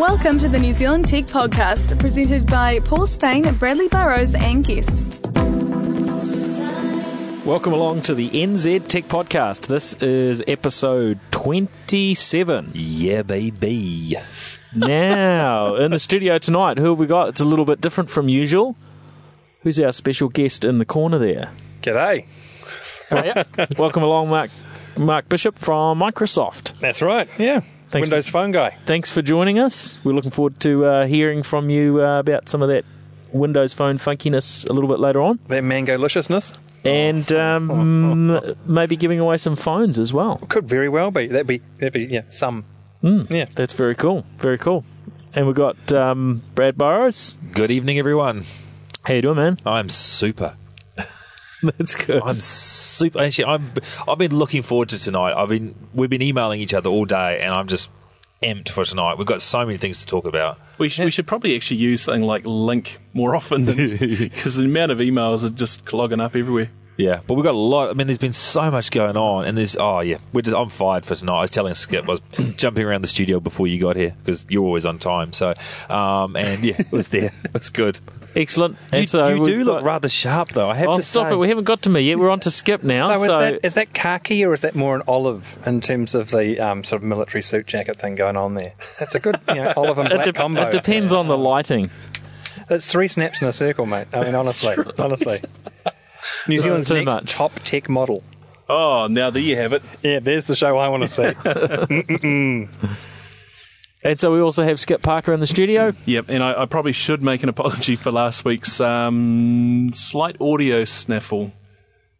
Welcome to the New Zealand Tech Podcast, presented by Paul Spain, Bradley Burrows, and guests. Welcome along to the NZ Tech Podcast. This is episode 27. Yeah, baby. Now, in the studio tonight, who have we got? It's a little bit different from usual. Who's our special guest in the corner there? G'day. Welcome along, Mark, Mark Bishop from Microsoft. That's right. Yeah. Thanks Windows Phone guy. Thanks for joining us. We're looking forward to uh, hearing from you uh, about some of that Windows Phone funkiness a little bit later on. That mango liciousness And um, maybe giving away some phones as well. could very well be. That'd be that'd be yeah some. Yeah. That's very cool. Very cool. And we've got um, Brad Burrows. Good evening, everyone. How you doing, man? I'm super. That's good. I'm super. Actually, I'm. I've been looking forward to tonight. I've been. We've been emailing each other all day, and I'm just amped for tonight. We've got so many things to talk about. We should, we should probably actually use something like Lync more often because the amount of emails are just clogging up everywhere. Yeah, but we've got a lot. I mean, there's been so much going on, and there's. Oh yeah, we're just. I'm fired for tonight. I was telling Skip, I was jumping around the studio before you got here because you're always on time. So, um, and yeah, it was there. It was good. Excellent. You, so you do look got- rather sharp, though. I have Oh, to stop say. it. We haven't got to me yet. We're on to Skip now. So, So, is that is that khaki or is that more an olive in terms of the um, sort of military suit jacket thing going on there? That's a good you know, olive and it, black de- combo. it depends on the lighting. It's three snaps in a circle, mate. I mean, honestly, honestly. New Zealand's too next much. top tech model. Oh, now there you have it. Yeah, there's the show I want to see. And so we also have Skip Parker in the studio. Yep, and I, I probably should make an apology for last week's um, slight audio snaffle.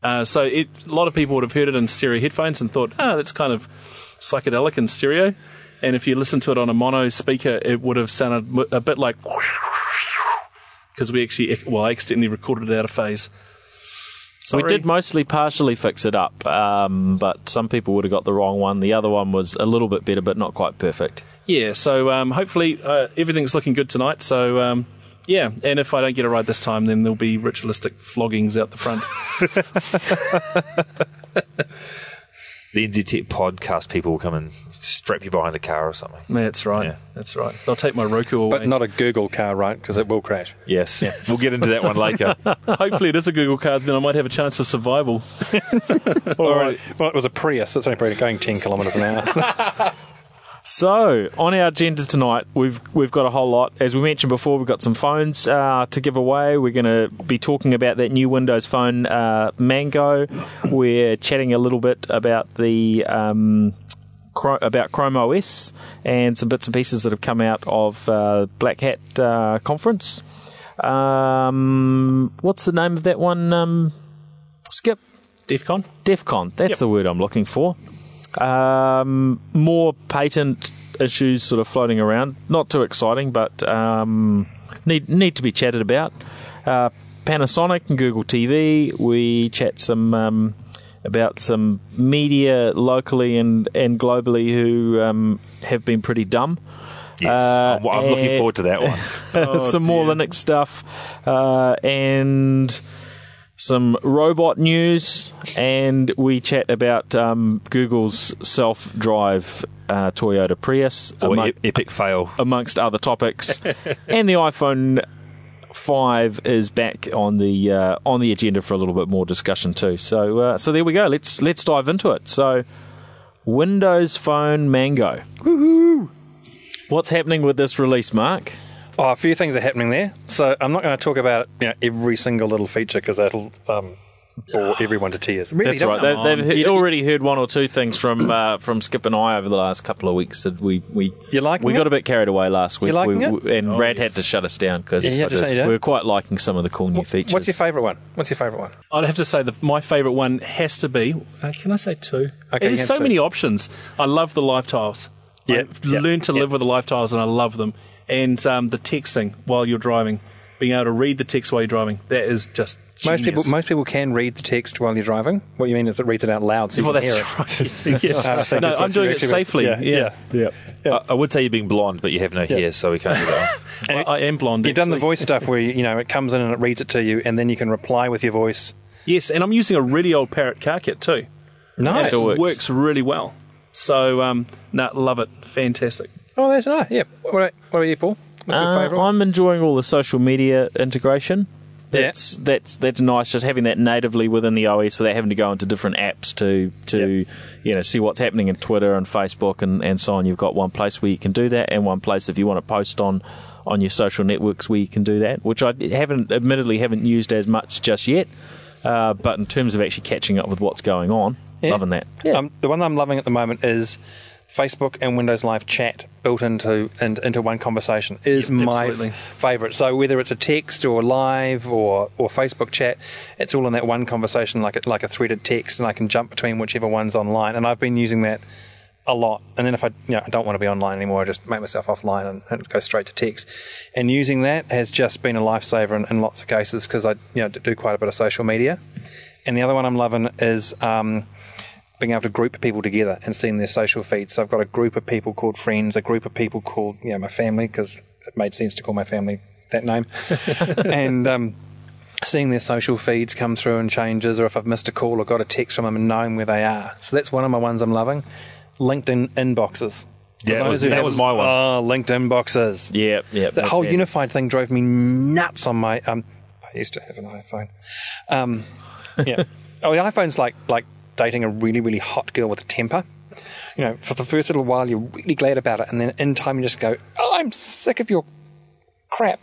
Uh, so it, a lot of people would have heard it in stereo headphones and thought, ah, that's kind of psychedelic in stereo. And if you listen to it on a mono speaker, it would have sounded a bit like because we actually, well, I accidentally recorded it out of phase. Sorry. We did mostly partially fix it up, um, but some people would have got the wrong one. The other one was a little bit better, but not quite perfect. Yeah, so um, hopefully uh, everything's looking good tonight. So um, yeah, and if I don't get it right this time, then there'll be ritualistic floggings out the front. the NZ Tech podcast people will come and strap you behind a car or something. That's right. Yeah. That's right. They'll take my Roku away. but not a Google car, right? Because it will crash. Yes. We'll get into that one later. Hopefully, it is a Google car, Then I might have a chance of survival. All right. Well, it was a Prius. It's only probably going 10 kilometres an hour. So on our agenda tonight, we've we've got a whole lot. As we mentioned before, we've got some phones uh, to give away. We're going to be talking about that new Windows Phone uh, Mango. We're chatting a little bit about the. Um, about Chrome OS and some bits and pieces that have come out of uh, Black Hat uh, conference. Um, what's the name of that one? Um, Skip. DefCon. DefCon. DEF CON, that's the word I'm looking for. Um, more patent issues sort of floating around. Not too exciting, but um, need need to be chatted about. Uh, Panasonic and Google TV. We chat some um, about some media locally and, and globally who um, have been pretty dumb. Yes. Uh, I'm, I'm looking forward to that one. Oh, some more. Linux stuff, uh, and some robot news, and we chat about um, Google's self-drive uh, Toyota Prius, Or among- e- epic fail. amongst other topics, and the iPhone. Five is back on the uh, on the agenda for a little bit more discussion too. So uh, so there we go. Let's let's dive into it. So Windows Phone Mango. What's happening with this release, Mark? Oh, a few things are happening there. So I'm not going to talk about you know every single little feature because that'll um, bore everyone to tears. Really, That's right. They, they've he- already heard one or two things from uh, from Skip and I over the last couple of weeks. That we we You liking we it? got a bit carried away last week. You liking we, it? we- and Oh, Rad yes. had to shut us down because Yeah, he had to shut you down? we were quite liking some of the cool new features. What's your favourite one? What's your favourite one? I'd have to say that my favourite one has to be. Uh, can I say two? Okay, you There's have so two. many options. I love the live tiles. Yeah, I've yeah, learned to yeah. live with the live tiles, and I love them. And um, the texting while you're driving, being able to read the text while you're driving, that is just Most people, genius. most people can read the text while you're driving. What you mean is it reads it out loud so you Well, can hear that's it. right. Yes. I think no, that's what I'm doing you it actually- safely. yeah, Yeah, yeah. Yeah. I, I would say you're being blonde, but you have no hair, so we can't do that. I, I am blonde. You've done the actually. voice stuff where you, you know it comes in and it reads it to you, and then you can reply with your voice. Yes, and I'm using a really old Parrot car kit too. Nice. Still It works. works really well. So, um, no, love it. Fantastic. Oh, that's nice. Yeah. What are, what are you, Paul? What's your Uh, favourite? I'm enjoying all the social media integration. Yeah. That's that's that's nice. Just having that natively within the OS without having to go into different apps to to you know see what's happening in Twitter and Facebook and, and so on. You've got one place where you can do that, and one place if you want to post on on your social networks where you can do that. Which I haven't admittedly haven't used as much just yet. Uh, but in terms of actually catching up with what's going on, Yeah. loving that. Yeah. Um, the one I'm loving at the moment is Facebook and Windows Live Chat built into in, into one conversation is my f- favorite. So whether it's a text or live or, or Facebook chat, it's all in that one conversation, like a, like a threaded text, and I can jump between whichever one's online. And I've been using that a lot. And then if I you know, I don't want to be online anymore, I just make myself offline and, and go straight to text. And using that has just been a lifesaver in, in lots of cases because I you know do quite a bit of social media. And the other one I'm loving is. Um, being able to group people together and seeing their social feeds. So I've got a group of people called friends, a group of people called you know my family because it made sense to call my family that name, and um, seeing their social feeds come through and changes, or if I've missed a call or got a text from them and knowing where they are. So that's one of my ones I'm loving. LinkedIn inboxes. Yeah, that was- that have- was my one. Oh, LinkedIn boxes. yeah, yeah. That's whole it. unified thing drove me nuts on my. Um, I used to have an iPhone. Um, yeah. oh, the iPhone's like like dating a really really hot girl with a temper. You know, for the first little while you're really glad about it, and then in time you just go, "Oh, I'm sick of your crap."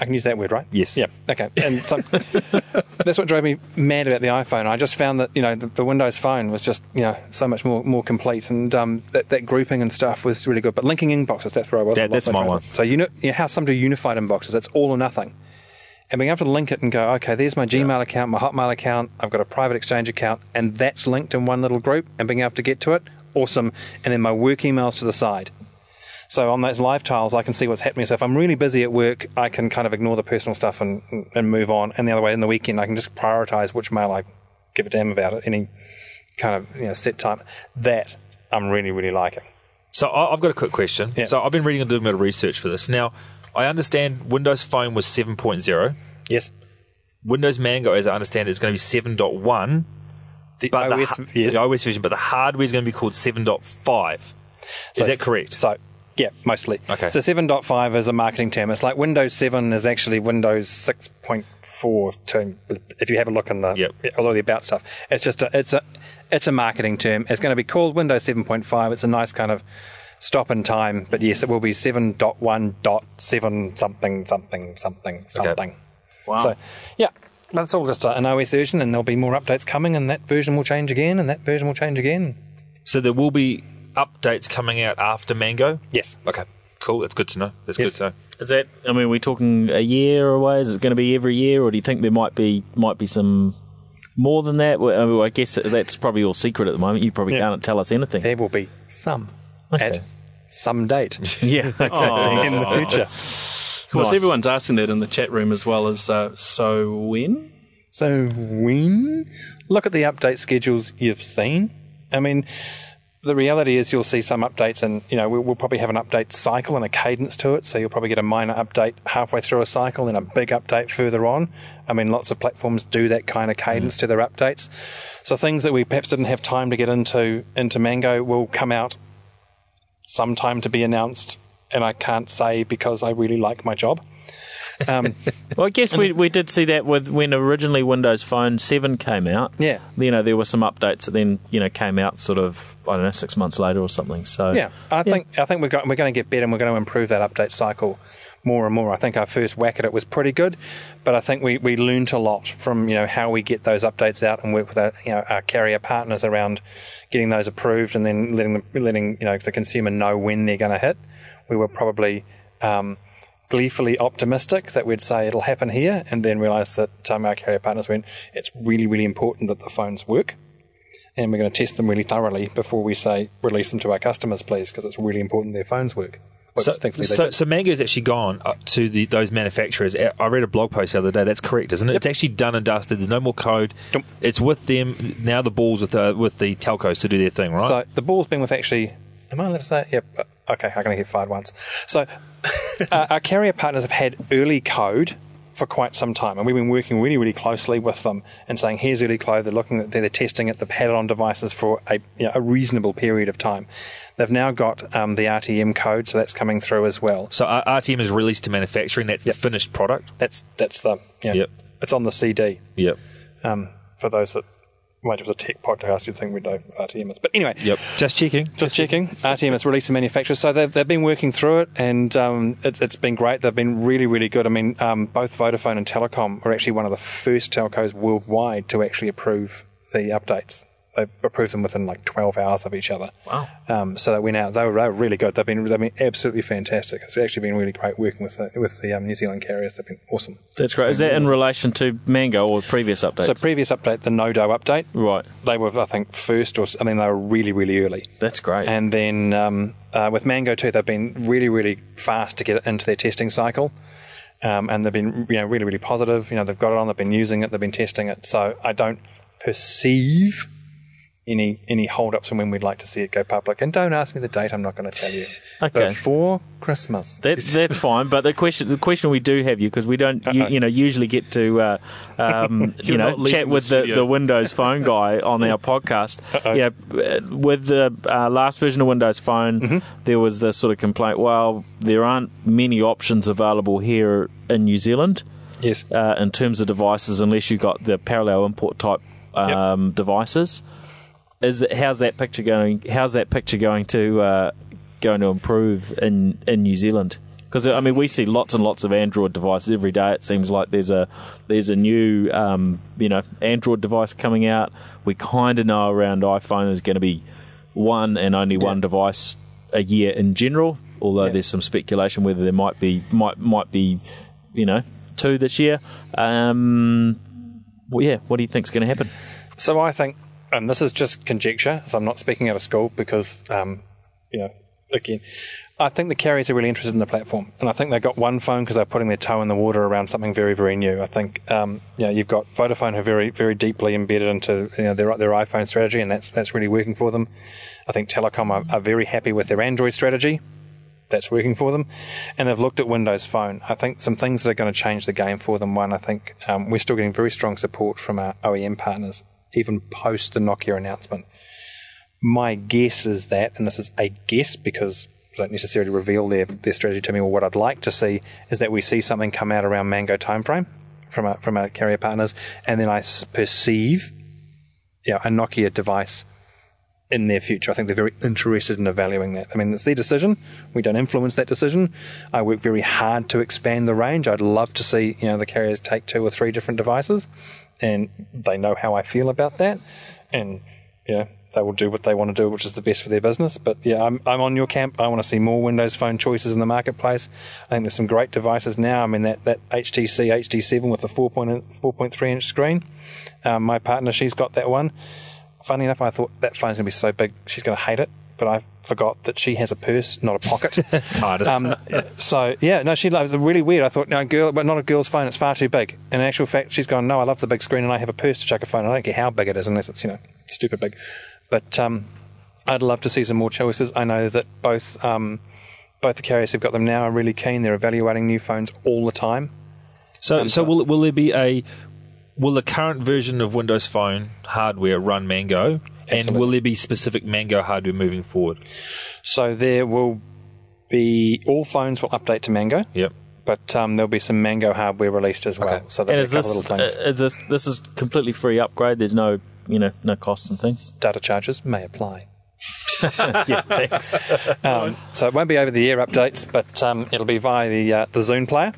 I can use that word, right? Yes. Yeah. Okay. And so that's what drove me mad about the iPhone. I just found that you know the, the Windows Phone was just you know so much more more complete, and um, that, that grouping and stuff was really good. But linking inboxes, that's where I was. That- that's my of one. So you know, you know how some do unified inboxes. That's all or nothing. And being able to link it and go, okay, there's my Gmail account, my Hotmail account, I've got a private Exchange account, and that's linked in one little group, and being able to get to it, awesome. And then my work emails to the side. So on those live tiles, I can see what's happening. So if I'm really busy at work, I can kind of ignore the personal stuff and, and move on. And the other way, in the weekend, I can just prioritize which mail I give a damn about at any kind of you know set time. That I'm really really liking. So I've got a quick question. Yeah. So I've been reading a little bit of research for this. Now, I understand Windows Phone was 7.0. Yes, Windows Mango, as I understand it, is going to be 7.1. the But the, yes. the iOS version, but the hardware is going to be called 7.5. Is So- that correct? So, yeah, mostly. Okay. So 7.5 is a marketing term. It's like Windows 7 is actually Windows 6.4 term. If you have a look in the Yep. all of the about stuff, it's just a, it's a it's a marketing term. It's going to be called Windows 7.5. It's a nice kind of stop in time, but yes, it will be 7.1.7 something something something something. Wow. So, yeah. That's all just an OS version, and there'll be more updates coming, and that version will change again, and that version will change again. So there will be updates coming out after Mango? Yes. Okay, cool. That's good to know. That's Yes. good to know. Is that? I mean, we're we talking a year away? Is it going to be every year, or do you think there might be might be some more than that? Well, I, mean, I guess that's probably all secret at the moment. You probably Yeah. can't tell us anything. There will be some Okay. at some date. Yeah. Okay. Oh. in the future. Of course, Nice. everyone's asking that in the chat room as well as uh, so when? So when look at the update schedules you've seen. I mean, the reality is you'll see some updates, and you know we'll, we'll probably have an update cycle and a cadence to it. So you'll probably get a minor update halfway through a cycle and a big update further on. I mean, lots of platforms do that kind of cadence to their updates. So things that we perhaps didn't have time to get into into Mango will come out sometime to be announced, and I can't say because I really like my job. Um, Well, I guess we we did see that with when originally Windows Phone Seven came out. Yeah. You know, there were some updates that then you know came out sort of I don't know six months later or something. So Yeah, I think I think we're going, we're going to get better and we're going to improve that update cycle more and more. I think our first whack at it was pretty good, but I think we, we learned a lot from you know how we get those updates out and work with our you know our carrier partners around getting those approved and then letting them, letting you know the consumer know when they're going to hit. We were probably um, gleefully optimistic that we'd say it'll happen here, and then realise that um, our carrier partners went, it's really really important that the phones work and we're going to test them really thoroughly before we say release them to our customers, please, because it's really important their phones work. Which So, thankfully so, so Mango's actually gone to the, those manufacturers. I read a blog post the other day. That's correct, isn't it? It's actually done and dusted. There's no more code. Nope. It's with them now. The balls with the with the telcos to do their thing, right? So the ball's been with actually. Am I allowed to say? it? Yep. Uh, Okay, I'm going to get fired once. So uh, our carrier partners have had early code for quite some time, and we've been working really, really closely with them and saying, "Here's early clo They're looking at, they're testing it. They've had it on devices for a, you know, a reasonable period of time. They've now got um, the RTM code, so that's coming through as well. So R- RTM is released to manufacturing. That's the finished product. That's that's the yeah. Yep. it's on the CD. Yep. Um, for those that might it was a tech podcast, you'd think we'd know what RTM is, but anyway, Yep. Just checking. Just checking. RTM has released the manufacturer, so they've, they've been working through it, and um, it, it's been great. They've been really, really good. I mean, um, both Vodafone and Telecom are actually one of the first telcos worldwide to actually approve the updates. They approved them within like 12 hours of each other. Wow. Um, so that went out. They were, they were really good. They've been they've been absolutely fantastic. It's actually been really great working with the, with the um, New Zealand carriers. They've been awesome. That's great. Is that in relation to Mango or previous updates? So previous update, the Nodo update, right. they were I think first or I mean they were really really early. That's great. And then um, uh, with Mango too, they've been really, really fast to get into their testing cycle, um, and they've been you know really, really positive. You know, they've got it on, they've been using it, they've been testing it. So I don't perceive any any hold-ups from when we'd like to see it go public. And don't ask me the date; I'm not going to tell you. Okay. Before Christmas. That's that's fine, but the question the question we do have you because we don't you, you know usually get to uh, um, you know chat with the, the Windows Phone guy on our podcast. Yeah, with the uh, last version of Windows Phone, Mm-hmm. there was this sort of complaint. Well, there aren't many options available here in New Zealand yes. uh, in terms of devices unless you've got the parallel import type um, devices. Is that, how's that picture going? How's that picture going to uh, going to improve in in New Zealand? Because I mean, we see lots and lots of Android devices every day. It seems like there's a there's a new um, you know Android device coming out. We kind of know around iPhone there's going to be one and only one device a year in general. Although there's some speculation whether there might be might might be you know two this year. Um, well, yeah, what do you think's going to happen? So I think, and this is just conjecture, so I'm not speaking out of school because, um, you know, again, I think the carriers are really interested in the platform, and I think they got one phone because they're putting their toe in the water around something very, very new. I think, um, you know, you've got Vodafone who are very, very deeply embedded into you know, their their iPhone strategy, and that's that's really working for them. I think Telecom are, are very happy with their Android strategy. That's working for them, and they've looked at Windows Phone. I think some things that are going to change the game for them. One, I think um, we're still getting very strong support from our OEM partners, even post the Nokia announcement. My guess is that, and this is a guess because they don't necessarily reveal their, their strategy to me, or what I'd like to see is that we see something come out around Mango timeframe from our, from our carrier partners, and then I perceive you know, a Nokia device in their future. I think they're very interested in evaluating that. I mean, it's their decision. We don't influence that decision. I work very hard to expand the range. I'd love to see, you know, the carriers take two or three different devices, and they know how I feel about that, and know, they will do what they want to do, which is the best for their business. But yeah, I'm, I'm on your camp. I want to see more Windows Phone choices in the marketplace. I think there's some great devices now. I mean, that, that HTC HD7 with the 4.4.3 inch screen. Um, my partner, she's got that one. Funny enough, I thought that phone's going to be so big, she's going to hate it. But I forgot that she has a purse, not a pocket. TARDIS. Um, so yeah, no, she loves it. Really weird. I thought, no, girl, but not a girl's phone. It's far too big. In actual fact, she's gone. No, I love the big screen, and I have a purse to chuck a phone. I don't care how big it is, unless it's you know stupid big. But um, I'd love to see some more choices. I know that both um, both the carriers who've got them now are really keen. They're evaluating new phones all the time. So, so will will there be a will the current version of Windows Phone hardware run Mango, and Absolutely. will there be specific Mango hardware moving forward? So there will be all phones will update to Mango, Yep. but um, there'll be some Mango hardware released as well. Okay. So And there'll be a couple this, little things. uh, is this this is completely free upgrade? There's no you know no costs and things. Data charges may apply. yeah, thanks. Um, so it won't be over the air updates, but um, it'll be via the uh, the Zune player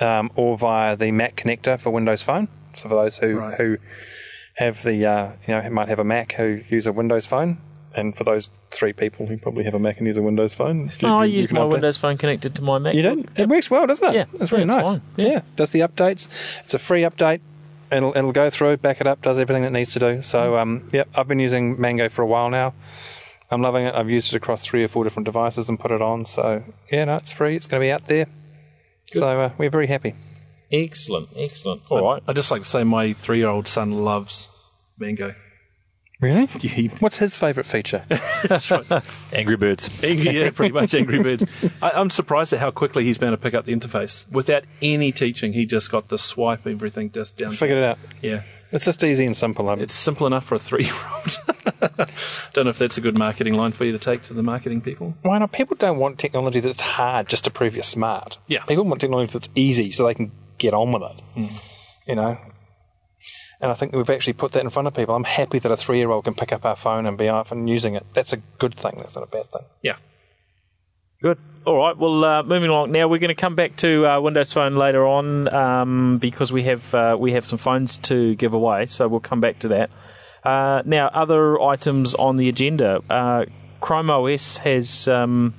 um, or via the Mac connector for Windows Phone. So for those who Right. who have the uh, you know might have a Mac who use a Windows Phone, and for those three people who probably have a Mac and use a Windows Phone, you- oh, I you- you use my. Windows Phone connected to my Mac. You do? It works well, doesn't it? Yeah. it's really Yeah, it's nice. fine. Yeah. Yeah. does the updates. It's a free update. It'll it'll go through, back it up, does everything it needs to do. So um, yep, I've been using Mango for a while now. I'm loving it. I've used it across three or four different devices and put it on. So yeah, no, it's free. It's going to be out there. So uh, we're very happy. Excellent, excellent. All right. I'd just like to say my three year old son loves Mango. Really? Yeah, he- What's his favourite feature? that's right. Angry Birds. Angry, yeah, pretty much Angry Birds. I, I'm surprised at how quickly he's been able to pick up the interface without any teaching. He just got the swipe everything just down. Figured it out. Yeah, It's just easy and simple. Um, it's simple enough for a three-year-old. don't know if that's a good marketing line for you to take to the marketing people. why not? People don't want technology that's hard just to prove you're smart. Yeah. People want technology that's easy so they can get on with it. You know? And I think we've actually put that in front of people. I'm happy that a three year old can pick up our phone and be off and using it. That's a good thing. That's not a bad thing. Yeah. Good. All right. Well, uh, moving along now, we're going to come back to uh, Windows Phone later on um, because we have uh, we have some phones to give away. So we'll come back to that. Uh, now, other items on the agenda. Uh, Chrome OS has. Um,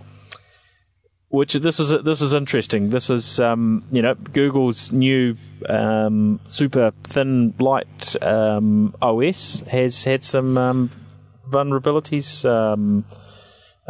which this is this is interesting. This is um, you know Google's new um, super thin light um, OS has had some um, vulnerabilities um,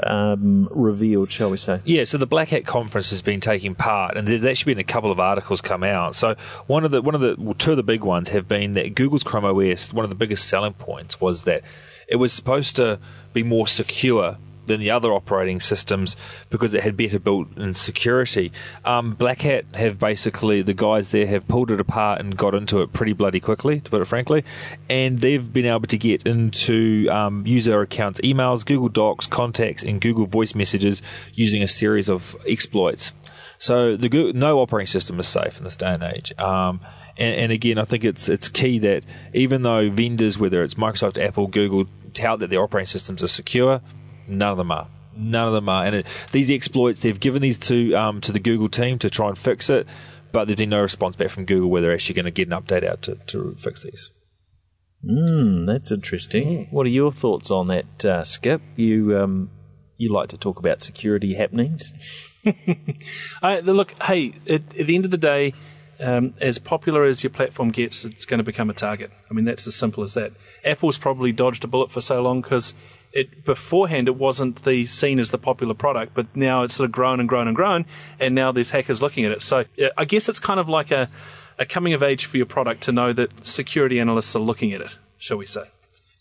um, revealed, shall we say? Yeah, so the Black Hat conference has been taking part, and there's actually been a couple of articles come out. So one of the one of the well, two of the big ones have been that Google's Chrome OS. One of the biggest selling points was that it was supposed to be more secure than the other operating systems because it had better built-in security. Um, Black Hat have basically the guys there have pulled it apart and got into it pretty bloody quickly, to put it frankly, and they've been able to get into um, user accounts, emails, Google Docs, contacts, and Google Voice messages using a series of exploits. So the no operating system is safe in this day and age. Um, and, and again, I think it's it's key that even though vendors, whether it's Microsoft, Apple, Google, tout that their operating systems are secure, none of them are. None of them are. And it, these exploits, they've given these to um, to the Google team to try and fix it, but there's been no response back from Google where they're actually going to get an update out to, to fix these. Hmm, that's interesting. What are your thoughts on that, uh, Skip? You um, you like to talk about security happenings? Uh, look, hey, at, at the end of the day, um, as popular as your platform gets, it's going to become a target. I mean, that's as simple as that. Apple's probably dodged a bullet for so long because it beforehand it wasn't the seen as the popular product, but now it's sort of grown and grown and grown, and now there's hackers looking at it. So I guess it's kind of like a, a coming of age for your product to know that security analysts are looking at it, shall we say?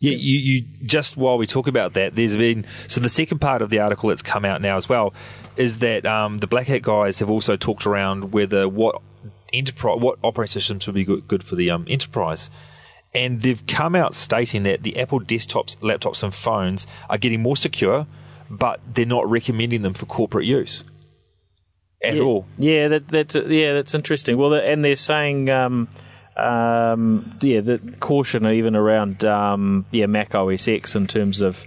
Yeah, you, you just while we talk about that, there's been so the second part of the article that's come out now as well is that um, the Black Hat guys have also talked around whether what enterprise, what operating systems would be good, good for the um, enterprise, and they've come out stating that the Apple desktops, laptops, and phones are getting more secure, but they're not recommending them for corporate use at yeah. all. Yeah, that, that's yeah, that's interesting. Well, and they're saying, um, um, yeah, the caution even around um, yeah Mac OS X in terms of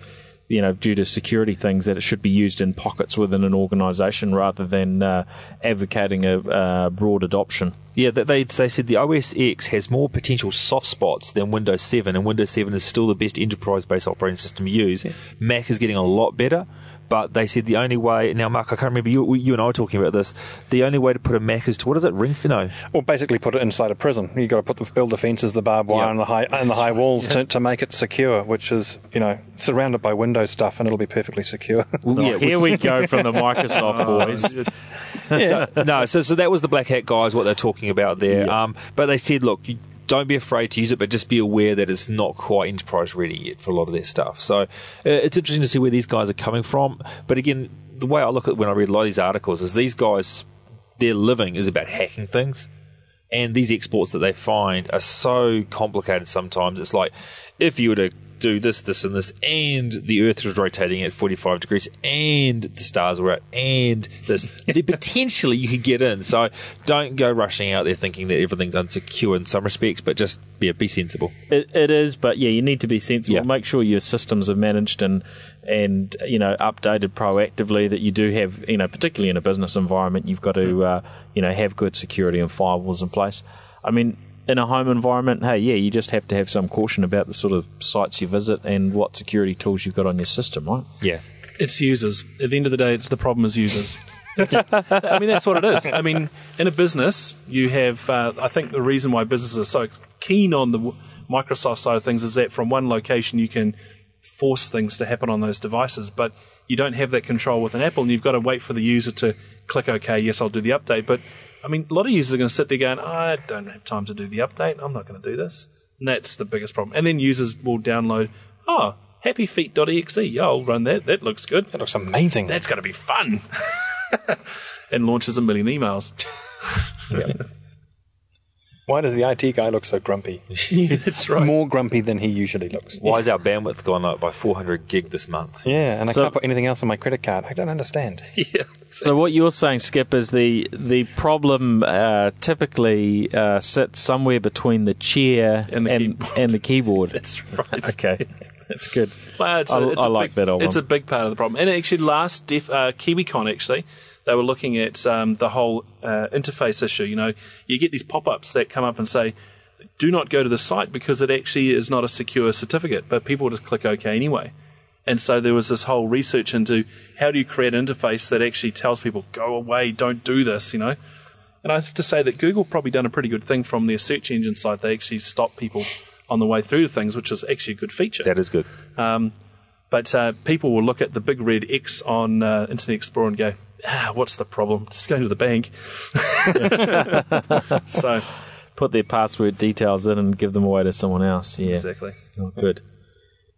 you know due to security things that it should be used in pockets within an organisation rather than uh, advocating a uh, broad adoption. Yeah, they they said the OS X has more potential soft spots than Windows 7, and Windows 7 is still the best enterprise-based operating system to use. Mac is getting a lot better, but they said the only way now, Mark, I can't remember you you and I were talking about this. The only way to put a Mac is to what is it, ring Fino? Or basically put it inside a prison. You've got to put the, build the fences, the barbed wire, Yeah. and the high and the high walls to, to make it secure. Which is, you know, surrounded by window stuff, and it'll be perfectly secure. Well, Oh, here we go from the Microsoft boys. so, no, so so that was the Black Hat guys what they're talking about there. Um, but they said, look, you don't be afraid to use it, but just be aware that it's not quite enterprise ready yet for a lot of their stuff. So uh, it's interesting to see where these guys are coming from. But again, the way I look at when I read a lot of these articles is these guys, their living is about hacking things. And these exploits that they find are so complicated sometimes. It's like if you were to do this, this, and this, and the Earth was rotating at 45 degrees, and the stars were out, and this, then potentially you could get in. So don't go rushing out there thinking that everything's unsecure in some respects, but just yeah, be sensible. It, it is, but yeah, you need to be sensible. Yeah. Make sure your systems are managed and and you know updated proactively. That you do have, you know, particularly in a business environment, you've got to uh, you know have good security and firewalls in place. I mean, in a home environment, hey, yeah, you just have to have some caution about the sort of sites you visit and what security tools you've got on your system, right? Yeah. It's users. At the end of the day, it's the problem is users. I mean, that's what it is. I mean, in a business, you have. Uh, I think the reason why businesses are so keen on the Microsoft side of things is that from one location you can force things to happen on those devices, but you don't have that control with an Apple, and you've got to wait for the user to click OK. Yes, I'll do the update. But I mean, a lot of users are going to sit there going, I don't have time to do the update. I'm not going to do this. And that's the biggest problem. And then users will download oh, happyfeet.exe. Yeah, I'll run that. That looks good. That looks amazing. That's going to be fun. and launches a million emails. Why does the IT guy look so grumpy? yeah, that's right. More grumpy than he usually looks. Why is our bandwidth gone up by 400 gig this month? Yeah, and I So- can't put anything else on my credit card. I don't understand. yeah. So what you're saying, Skip, is the the problem uh, typically uh, sits somewhere between the chair And the and, keyboard. and the keyboard. That's right. okay, that's good. Well, it's I- a, it's I a like big, that old It's one. a big part of the problem. And actually, last Def, uh, KiwiCon, actually, they were looking at um, the whole uh, interface issue. You know, you get these pop-ups that come up and say, "Do not go to the site because it actually is not a secure certificate," but people just click OK anyway. And so there was this whole research into how do you create an interface that actually tells people, "Go away, don't do this," you know. And I have to say that Google probably done a pretty good thing from their search engine side. They actually stop people on the way through to things, which is actually a good feature. That is good. But uh, people will look at the big red X on uh, Internet Explorer and go, ah, what's the problem? Just go to the bank. so, Put their password details in and give them away to someone else. Yeah, exactly. Oh, good.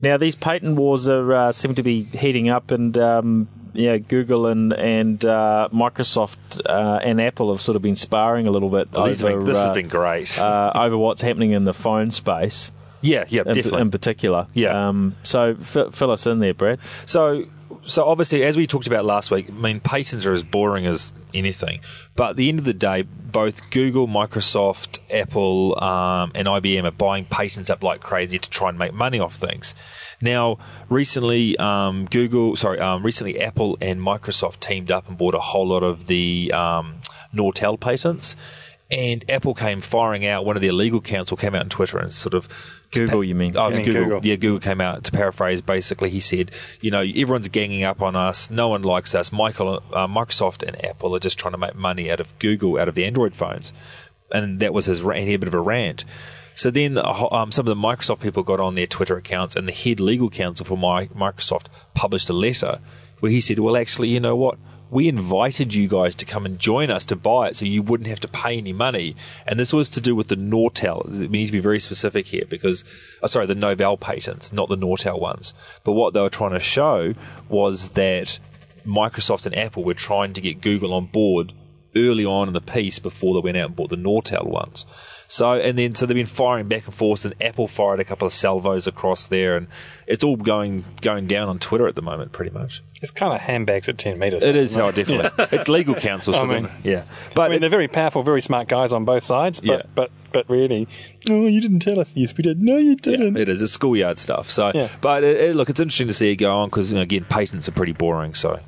Now these patent wars are uh, seem to be heating up, and um, yeah, Google and and uh, Microsoft uh, and Apple have sort of been sparring a little bit Well, over been- this uh, has been great. uh, over what's happening in the phone space. yeah, yeah, in, definitely. in particular. Yeah. Um, so f- fill us in there, Brad. So, so obviously, as we talked about last week, I mean, patents are as boring as anything. But at the end of the day, both Google, Microsoft, Apple, um, and IBM are buying patents up like crazy to try and make money off things. Now, recently, um, Google, sorry, um, recently Apple and Microsoft teamed up and bought a whole lot of the um, Nortel patents. And Apple came firing out. One of their legal counsel came out on Twitter and sort of Google, you mean? Oh, Google. Google. Yeah, Google came out to paraphrase. Basically, he said, you know, everyone's ganging up on us. No one likes us. Michael, uh, Microsoft and Apple are just trying to make money out of Google, out of the Android phones, and that was his. He had a bit of a rant. So then, uh, um, some of the Microsoft people got on their Twitter accounts, and the head legal counsel for Mi- Microsoft published a letter where he said, "Well, actually, you know what." We invited you guys to come and join us to buy it so you wouldn't have to pay any money. And this was to do with the Nortel. We need to be very specific here because, oh, sorry, the Novell patents, not the Nortel ones. But what they were trying to show was that Microsoft and Apple were trying to get Google on board early on in the piece before they went out and bought the Nortel ones. So and then so they've been firing back and forth, and Apple fired a couple of salvos across there, and it's all going going down on Twitter at the moment, pretty much. It's kind of handbags at 10 metres. It is, no, definitely. It's legal counsel, so I mean- then- yeah. But I mean, they're very powerful, very smart guys on both sides, but, Yeah. but, but really, oh, you didn't tell us. Yes, we did. No, you didn't. it is. It's schoolyard stuff. So, Yeah. but it, it- look, it's interesting to see it go on because you know, again, patents are pretty boring. So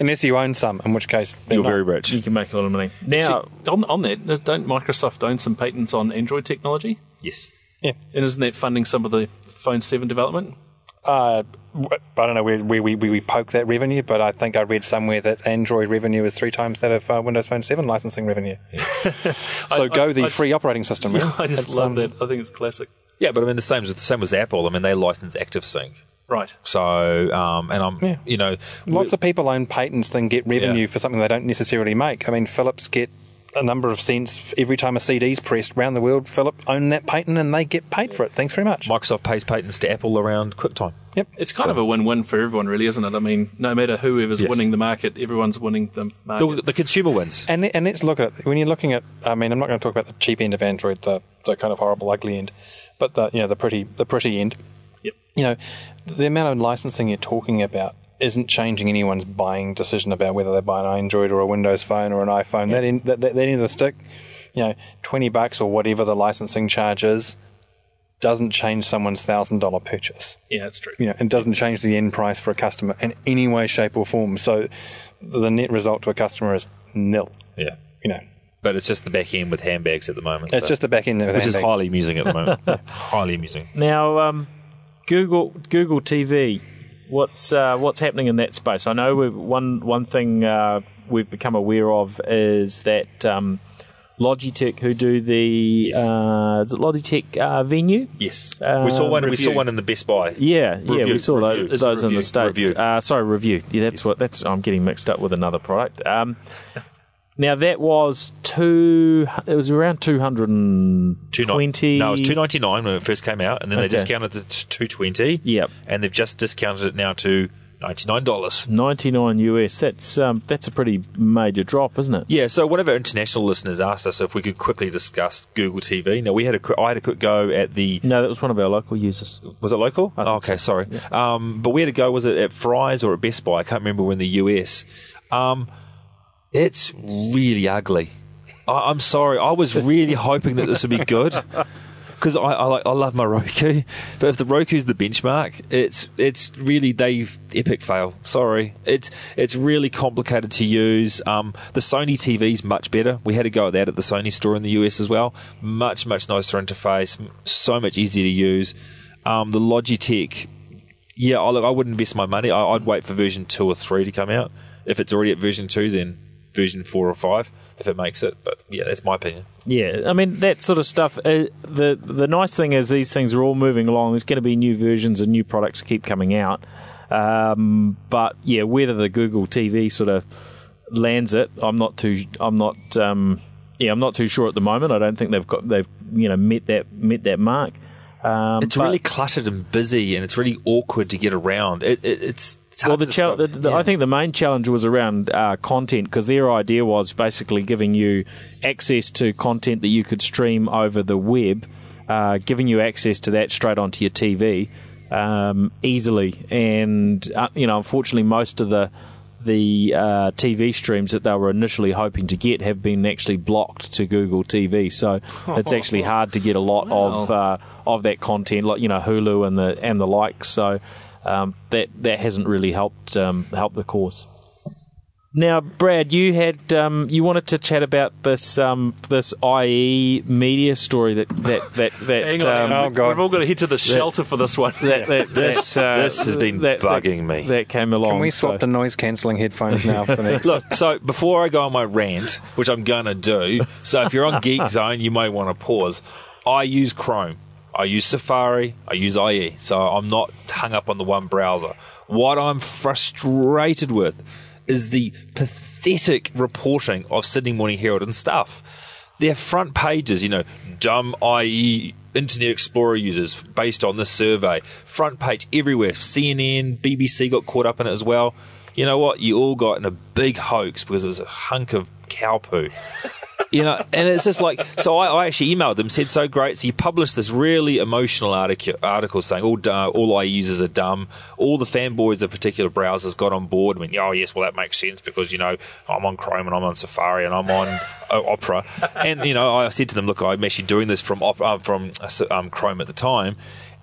Unless you own some, in which case you're not. very rich. You can make a lot of money. Now, Actually, on, on that, don't Microsoft own some patents on Android technology? Yes. Yeah. And isn't that funding some of the Phone 7 development? Uh, w- I don't know where, where we, we, we poke that revenue, but I think I read somewhere that Android revenue is three times that of uh, Windows Phone 7 licensing revenue. so I- go I- the I- free operating system. Yeah, I just It's, love um, that. I think it's classic. Yeah, but I mean the same as the same as Apple. I mean they license ActiveSync. Right. So, um, and I'm, Yeah. you know, Lots of people own patents then get revenue Yeah. for something they don't necessarily make. I mean, Philips get a number of cents every time a CD's pressed around the world. Philip own that patent and they get paid for it. Thanks very much. Microsoft pays patents to Apple around QuickTime. Yep. It's kind of a win-win for everyone, really, isn't it? I mean, no matter whoever's Yes. winning the market, everyone's winning the market. The, the consumer wins. And and let's look at when you're looking at. I mean, I'm not going to talk about the cheap end of Android, the the kind of horrible, ugly end, but the you know the pretty the pretty end. Yep. You know, the amount of licensing you're talking about isn't changing anyone's buying decision about whether they buy an Android or a Windows phone or an iPhone. That, end, that that that end of the stick, you know, twenty bucks or whatever the licensing charge is, doesn't change someone's thousand dollar purchase Yeah, it's true. you know, it doesn't change the end price for a customer in any way, shape, or form. So the net result to a customer is nil. Yeah. You know, But it's just the back end with handbags at the moment. it's so- just the back end of the which is highly amusing at the moment. highly amusing. now um, Google Google TV. What's uh, what's happening in that space? I know one one thing uh, we've become aware of is that um, Logitech, who do the uh, is it Logitech uh, venue? Yes, Uh, we saw one. We saw one in the Best Buy. Yeah, yeah, we saw Revue. those, those in the states. Revue. Uh, sorry, Revue. Yeah, that's what. That's I'm getting mixed up with another product. Um, Now that was two. It was around two hundred and Two ni- No, it was two ninety nine when it first came out, and then Okay. they discounted it to two twenty. Yep. and they've just discounted it now to ninety nine dollars. ninety nine US. That's um, that's a pretty major drop, isn't it? Yeah, so one of our international listeners asked us if we could quickly discuss Google TV. Now we had a, I had a quick go at the No, that was one of our local users. Was it local? Oh, okay, so. sorry. Um, but where to go? Was it at Fry's or at Best Buy? I can't remember. We're in the US. Um, it's really ugly. I, I'm sorry. I was really hoping that this would be good because I, I like I love my Roku. But if the Roku's the benchmark, it's it's really they've epic fail. Sorry, it's it's really complicated to use. Um, the Sony TV's much better. We had to go at that at the Sony store in the US as well. Much much nicer interface, so much easier to use. Um, the Logitech, yeah, I, look, I wouldn't invest my money. I, I'd wait for version two or three to come out. If it's already at version two, then version four or five, if it makes it. But yeah, that's my opinion. Yeah, I mean that sort of stuff. Uh, the the nice thing is these things are all moving along. There's going to be new versions and new products keep coming out. Um, but yeah, whether the Google TV sort of lands it, I'm not too. I'm not. Um, yeah, I'm not too sure at the moment. I don't think they've got they've you know met that met that mark. Um, It's but- really cluttered and busy, and it's really awkward to get around. It, it, it's, it's well, the, to chal- the, the Yeah. I think the main challenge was around uh, content because their idea was basically giving you access to content that you could stream over the web, uh, giving you access to that straight onto your TV um, easily. And uh, you know, unfortunately, most of the the uh, TV streams that they were initially hoping to get have been actually blocked to Google TV. So it's actually hard to get a lot of uh, of that content, like you know Hulu and the and the like. So um, that that hasn't really helped um, helped the cause. Now, Brad, you had um, you wanted to chat about this um, this IE media story that that that that Hang on, um. Oh, God. we've all got to head to the shelter for this one. that, that, This- uh, this has been that- that- bugging me. That came along. Can we so- swap the noise cancelling headphones now for the next? Look, so before I go on my rant, which I'm going to do, so if you're on Geekzone, you may want to pause. I use Chrome. I use Safari. I use IE. So I'm not hung up on the one browser. What I'm frustrated with is the pathetic reporting of Sydney Morning Herald and stuff. Their front pages, you know, dumb IE Internet Explorer users based on this survey. Front page everywhere. CNN, BBC got caught up in it as well. You know what? You all got in a big hoax because it was a hunk of cow poo. You know, and it's just like so. I, I actually emailed them, said so great. So you published this really emotional article, article saying all du- all IE users are dumb. All the fanboys of particular browsers got on board. and Went, oh yes, well that makes sense because you know I'm on Chrome and I'm on Safari and I'm on uh, Opera. And you know, I said to them, look, I'm actually doing this from uh, from uh, um, Chrome at the time,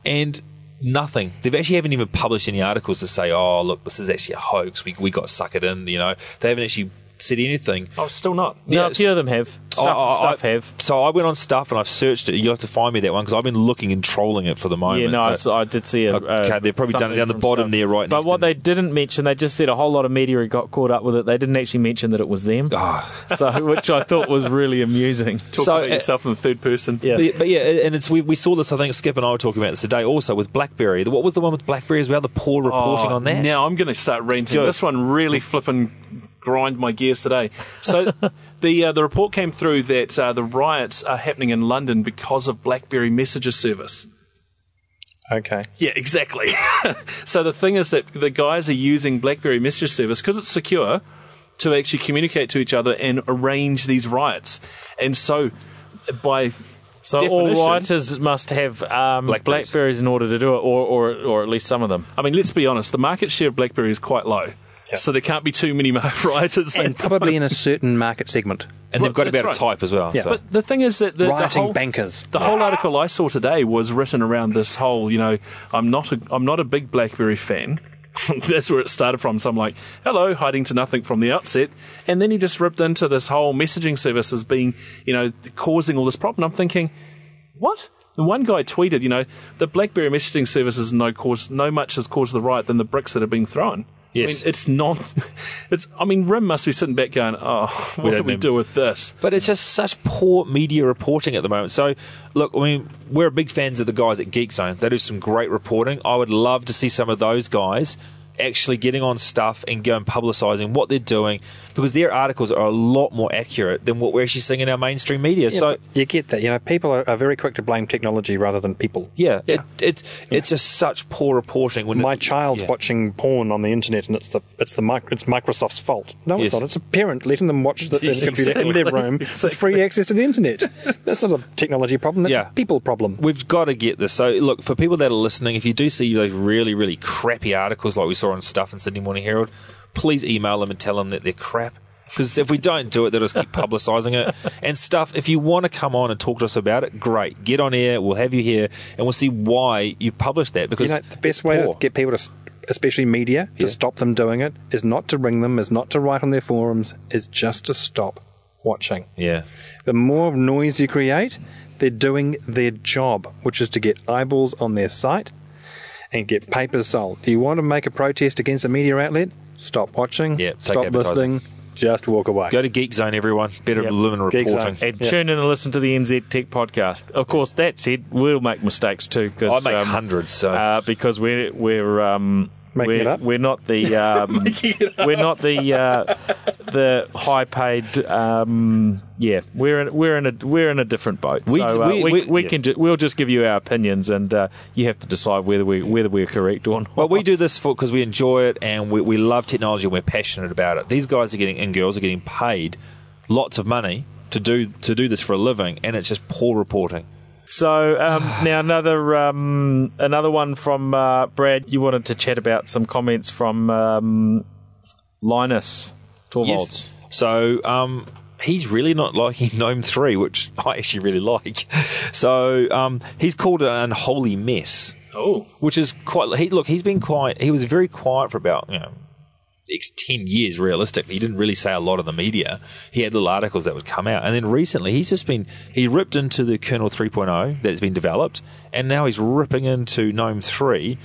and nothing. They've actually haven't even published any articles to say, oh look, this is actually a hoax. We we got suckered in. You know, they haven't actually said anything. Oh, still not. No, Yeah, a few of them have. Stuff, I- I- stuff I- have. So I went on stuff and I've searched it. You'll have to find me that one because I've been looking and trolling it for the moment. Yeah, no, I so- saw- I, did see a. Okay, they've probably done it down the bottom stuff. there, right now. But next what to- they didn't mention, they just said a whole lot of media got caught up with it. They didn't actually mention that it was them. Ah. so, which I thought was really amusing. Talk So, about uh, yourself in the third person. Yeah. But, but yeah, and it's we, we saw this. I think Skip and I were talking about this today. Also with BlackBerry, what was the one with BlackBerry as well? The poor reporting Oh, on that. Now I'm going to start ranting. Good. This one really flipping grind my gears today. So the uh, the report came through that uh, the riots are happening in London because of BlackBerry Messenger service. okay. Yeah, exactly. so the thing is that the guys are using BlackBerry Messenger service because it's secure to actually communicate to each other and arrange these riots. And so by So definition- all writers must have um, Blackberries. Blackberries in order to do it, or, or, or at least some of them. I mean, let's be honest, the market share of BlackBerry is quite low. So there can't be too many rioters. And probably in a certain market segment. and they've got to be That's able to type as well. Yeah. so. But the thing is that the, the whole, bankers. The whole article I saw today was written around this whole, you know, I'm not a, I'm not a big BlackBerry fan. That's where it started from. So I'm like, hello, hiding to nothing from the outset. And then he just ripped into this whole messaging service as being, you know, causing all this problem. I'm thinking, what? And one guy tweeted, you know, the BlackBerry messaging service is no cause, no much has caused the riot than the bricks that are being thrown. Yes. I mean, it's not. It's. I mean, Rim must be sitting back going, "Oh, what don't we do with this?" But it's just such poor media reporting at the moment. So, look, I mean, we're big fans of the guys at Geekzone. They do some great reporting. I would love to see some of those guys actually getting on stuff and going publicising what they're doing because their articles are a lot more accurate than what we're actually seeing in our mainstream media. Yeah, so you get that. You know, people are, are very quick to blame technology rather than people. yeah, It, it, it's just such poor reporting. When My it, child's yeah. watching porn on the internet, and it's the it's the mic- it's Microsoft's fault. No, Yes. it's not. It's a parent letting them watch the, Yes, computer in their exactly. room with free access to the internet. That's not a technology problem. That's Yeah. a people problem. We've got to get this. So, look, for people that are listening, if you do see those really, really crappy articles like we saw on Stuff in Sydney Morning Herald, please email them and tell them that they're crap. Because if we don't do it, they'll just keep publicising it. And stuff, if you want to come on and talk to us about it, great. Get on air, we'll have you here, and we'll see why you published that. Because You know, the best way poor. to get people to, especially media, to Yeah. stop them doing it is not to ring them, is not to write on their forums, is just to stop watching. Yeah. The more noise you create, they're doing their job, which is to get eyeballs on their site and get papers sold. Do you want to make a protest against a media outlet? Stop watching. Yeah, take stop advertising. listening. Just walk away. Go to Geekzone, everyone. Better Yep. living Geek reporting. Zone. And Yeah. tune in and listen to the NZ Tech podcast. Of course, that said, we'll make mistakes too. Cause, I Cause, make um, hundreds, so. uh, because we're we're um, Making we're, it up? we're not the um, we're not the uh, the high paid um, yeah we're in, we're in a we're in a different boat We- so uh, we- we, we- we, yeah. can ju- we'll just give you our opinions and uh, you have to decide whether we whether we're correct or not. Well, we do this for because we enjoy it and we, we love technology and we're passionate about it. These guys are getting and girls are getting paid lots of money to do to do this for a living, and it's just poor reporting. So um, now another um, another one from uh, Brad. You wanted to chat about some comments from um, Linus Torvalds. Yes. So um, he's really not liking Gnome Three, which I actually really like. So um, he's called it an unholy mess. Oh. which is quite. He, look, he's been quiet. He was very quiet for about you know. Next 10 years, realistically. He didn't really say a lot in the media. He had little articles that would come out. And then recently, he's just been, he ripped into the kernel 3.0 that's been developed, and now he's ripping into GNOME 3.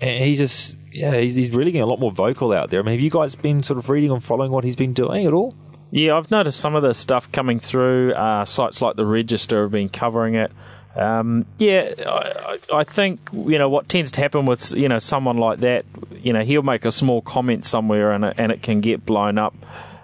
And he's just, yeah, he's, he's really getting a lot more vocal out there. I mean, have you guys been sort of reading and following what he's been doing at all? Yeah, I've noticed some of the stuff coming through. Uh, sites like the Register have been covering it. Um, yeah, I, I think you know what tends to happen with you know someone like that. You know, he'll make a small comment somewhere, and it, and it can get blown up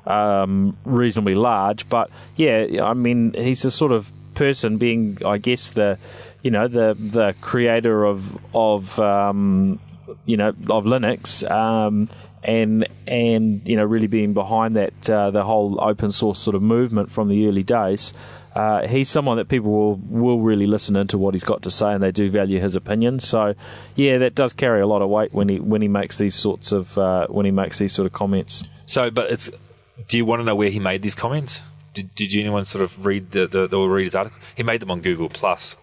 um, reasonably large. But yeah, I mean, he's the sort of person being, I guess, the you know the the creator of of um, you know of Linux. Um, and and you know really being behind that uh, the whole open source sort of movement from the early days. Uh, he's someone that people will will really listen into what he's got to say, and they do value his opinion. So, yeah, that does carry a lot of weight when he when he makes these sorts of uh, when he makes these sort of comments. So, but it's, do you want to know where he made these comments? Did, did anyone sort of read the, the, the read his article? He made them on Google Plus.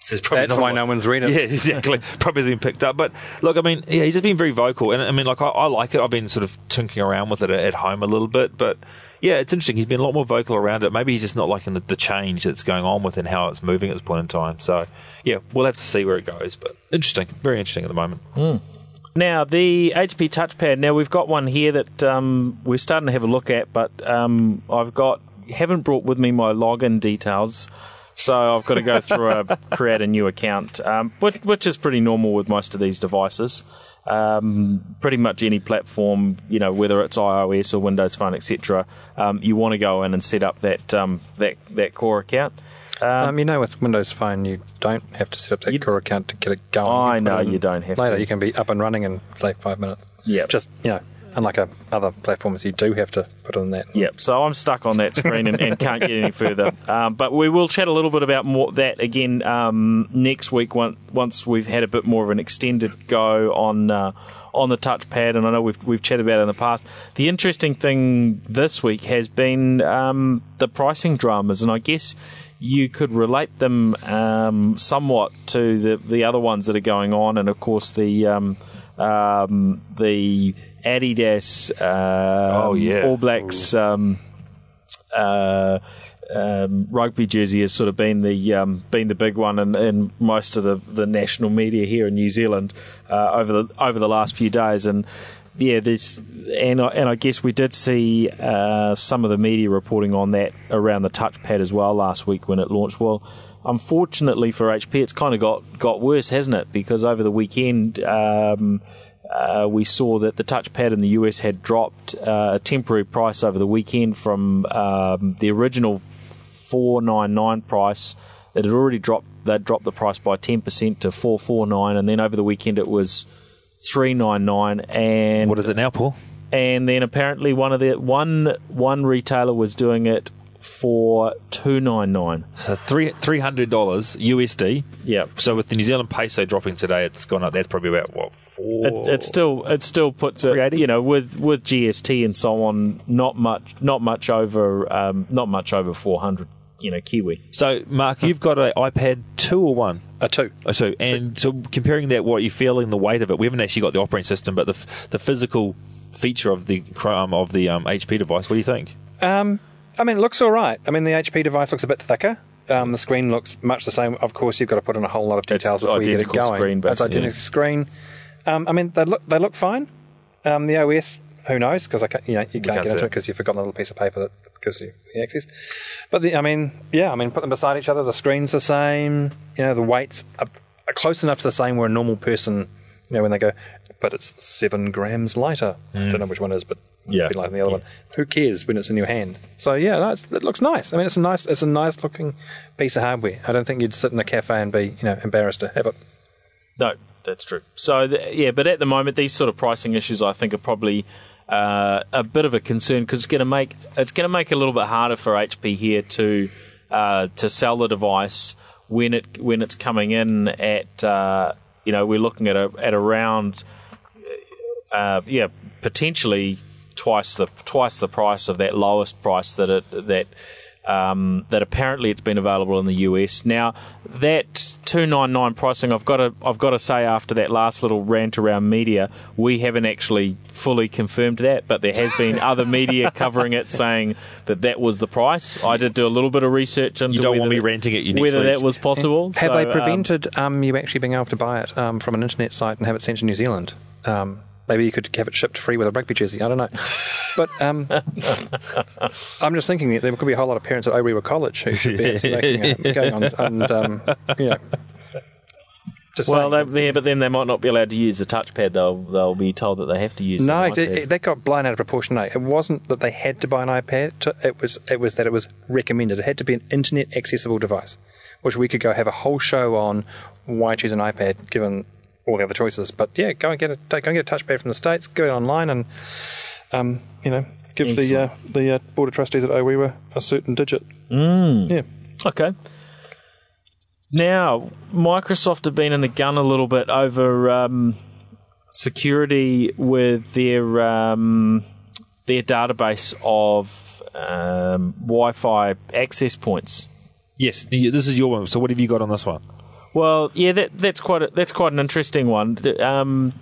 So probably That's not why what- no one's read it. Yeah, exactly. probably has been picked up. But look, I mean, yeah, he's just been very vocal, and I mean, like I, I like it. I've been sort of tinkering around with it at, at home a little bit, but yeah, it's interesting. He's been a lot more vocal around it. Maybe he's just not liking the, the change that's going on with and how it's moving at this point in time. So yeah, we'll have to see where it goes. But interesting, very interesting at the moment. Now, the HP touchpad. Now we've got one here that um, we're starting to have a look at, but um, I've got haven't brought with me my login details, so I've got to go through a create a new account, um, which, which is pretty normal with most of these devices. Um, pretty much any platform, you know, whether it's iOS or Windows Phone, etc. Um, you want to go in and set up that um, that that core account. Um, you know, with Windows Phone, you don't have to set up that core account to get it going. I You know, you don't have later. to. you can be up and running in say five minutes. Yep. Just you know, unlike other platforms, you do have to put on that. Yep. So I'm stuck on that screen and, and can't get any further. Um, but we will chat a little bit about more that again um, next week once once we've had a bit more of an extended go on uh, on the touchpad. And I know we've we've chatted about it in the past. The interesting thing this week has been um, the pricing dramas, and I guess. You could relate them um, somewhat to the the other ones that are going on, and of course the um, um, the Adidas, uh, Oh, yeah. All Blacks um, uh, um, rugby jersey has sort of been the um, been the big one in, in most of the, the national media here in New Zealand uh, over the over the last few days, and yeah, there's and I, and I guess we did see uh, some of the media reporting on that around the touchpad as well last week when it launched. Well. Unfortunately for HP, it's kind of got, got worse, hasn't it? Because over the weekend, um, uh, we saw that the touchpad in the US had dropped uh, a temporary price over the weekend from um, the original 499 price. It had already dropped. They'd dropped the price by 10% to 449, and then over the weekend it was 399. And What is it now, Paul? and then apparently one of the one one retailer was doing it for 299. So three three hundred dollars USD. Yeah. So with the New Zealand peso dropping today, it's gone up. That's probably about what four. It, it still it still puts it 380? you know with with GST and so on not much not much over um, not much over 400 you know Kiwi. So Mark, you've got an iPad two or one. A two. Oh, So and so comparing that, what you're feeling, the weight of it. We haven't actually got the operating system, but the f- the physical feature of the um, of the um, HP device. What do you think? Um, I mean, it looks all right. I mean, the HP device looks a bit thicker. Um, the screen looks much the same. Of course, you've got to put in a whole lot of It's details before you get it identical going. screen, it's basically, identical screen. Um, I mean, they look they look fine. Um, the OS, who knows? Because I can't, you know you can't, can't get into it. because you've forgotten the little piece of paper that gives you the access. But the, I mean, yeah, I mean, put them beside each other. The screen's the same. You know, the weights are, are close enough to the same where a normal person, you know, when they go, but it's seven grams lighter. I don't know which one is, but Yeah. a bit lighter than the other one. Who cares when it's in your hand? So yeah, it's, it looks nice. I mean, it's a nice, it's a nice looking piece of hardware. I don't think you'd sit in a cafe and be, you know, embarrassed to have it. No, that's true. So th yeah, but at the moment, these sort of pricing issues, I think, are probably uh, a bit of a concern because it's going to make it's going to make it a little bit harder for HP here to uh, to sell the device when it when it's coming in at uh, you know we're looking at a at around uh, yeah potentially twice the twice the price of that lowest price that it that um, that apparently it's been available in the US. Now that two nine nine pricing, I've got to I've got to say after that last little rant around media, we haven't actually fully confirmed that, but there has been other media covering it saying that that was the price. I did do a little bit of research into You don't whether want me that- ranting at you next whether week. that was possible. Have So, they um, prevented um, you actually being able to buy it um, from an internet site and have it sent to New Zealand? Um, maybe you could have it shipped free with a rugby jersey. I don't know. But um, I'm just thinking that there could be a whole lot of parents at Orewa College who should be actually making, uh, going on and um, you know. Just well, saying. they, yeah, but then they might not be allowed to use the touchpad. They'll they'll be told that they have to use. No, the it, iPad. it, that got blown out of proportion. No, it wasn't that they had to buy an iPad. To, it was it was that it was recommended. It had to be an internet accessible device, which we could go have a whole show on why choose an iPad given all the other choices. But yeah, go and get a go and get a touchpad from the states. Go online and um, you know give the uh, the uh, board of trustees at Orewa a certain digit. Mm. Yeah. Okay. Now, Microsoft have been in the gun a little bit over um, security with their um, their database of um, Wi-Fi access points. Yes, this is your one. So what have you got on this one? Well, yeah, that, that's quite a, that's quite an interesting one. Um,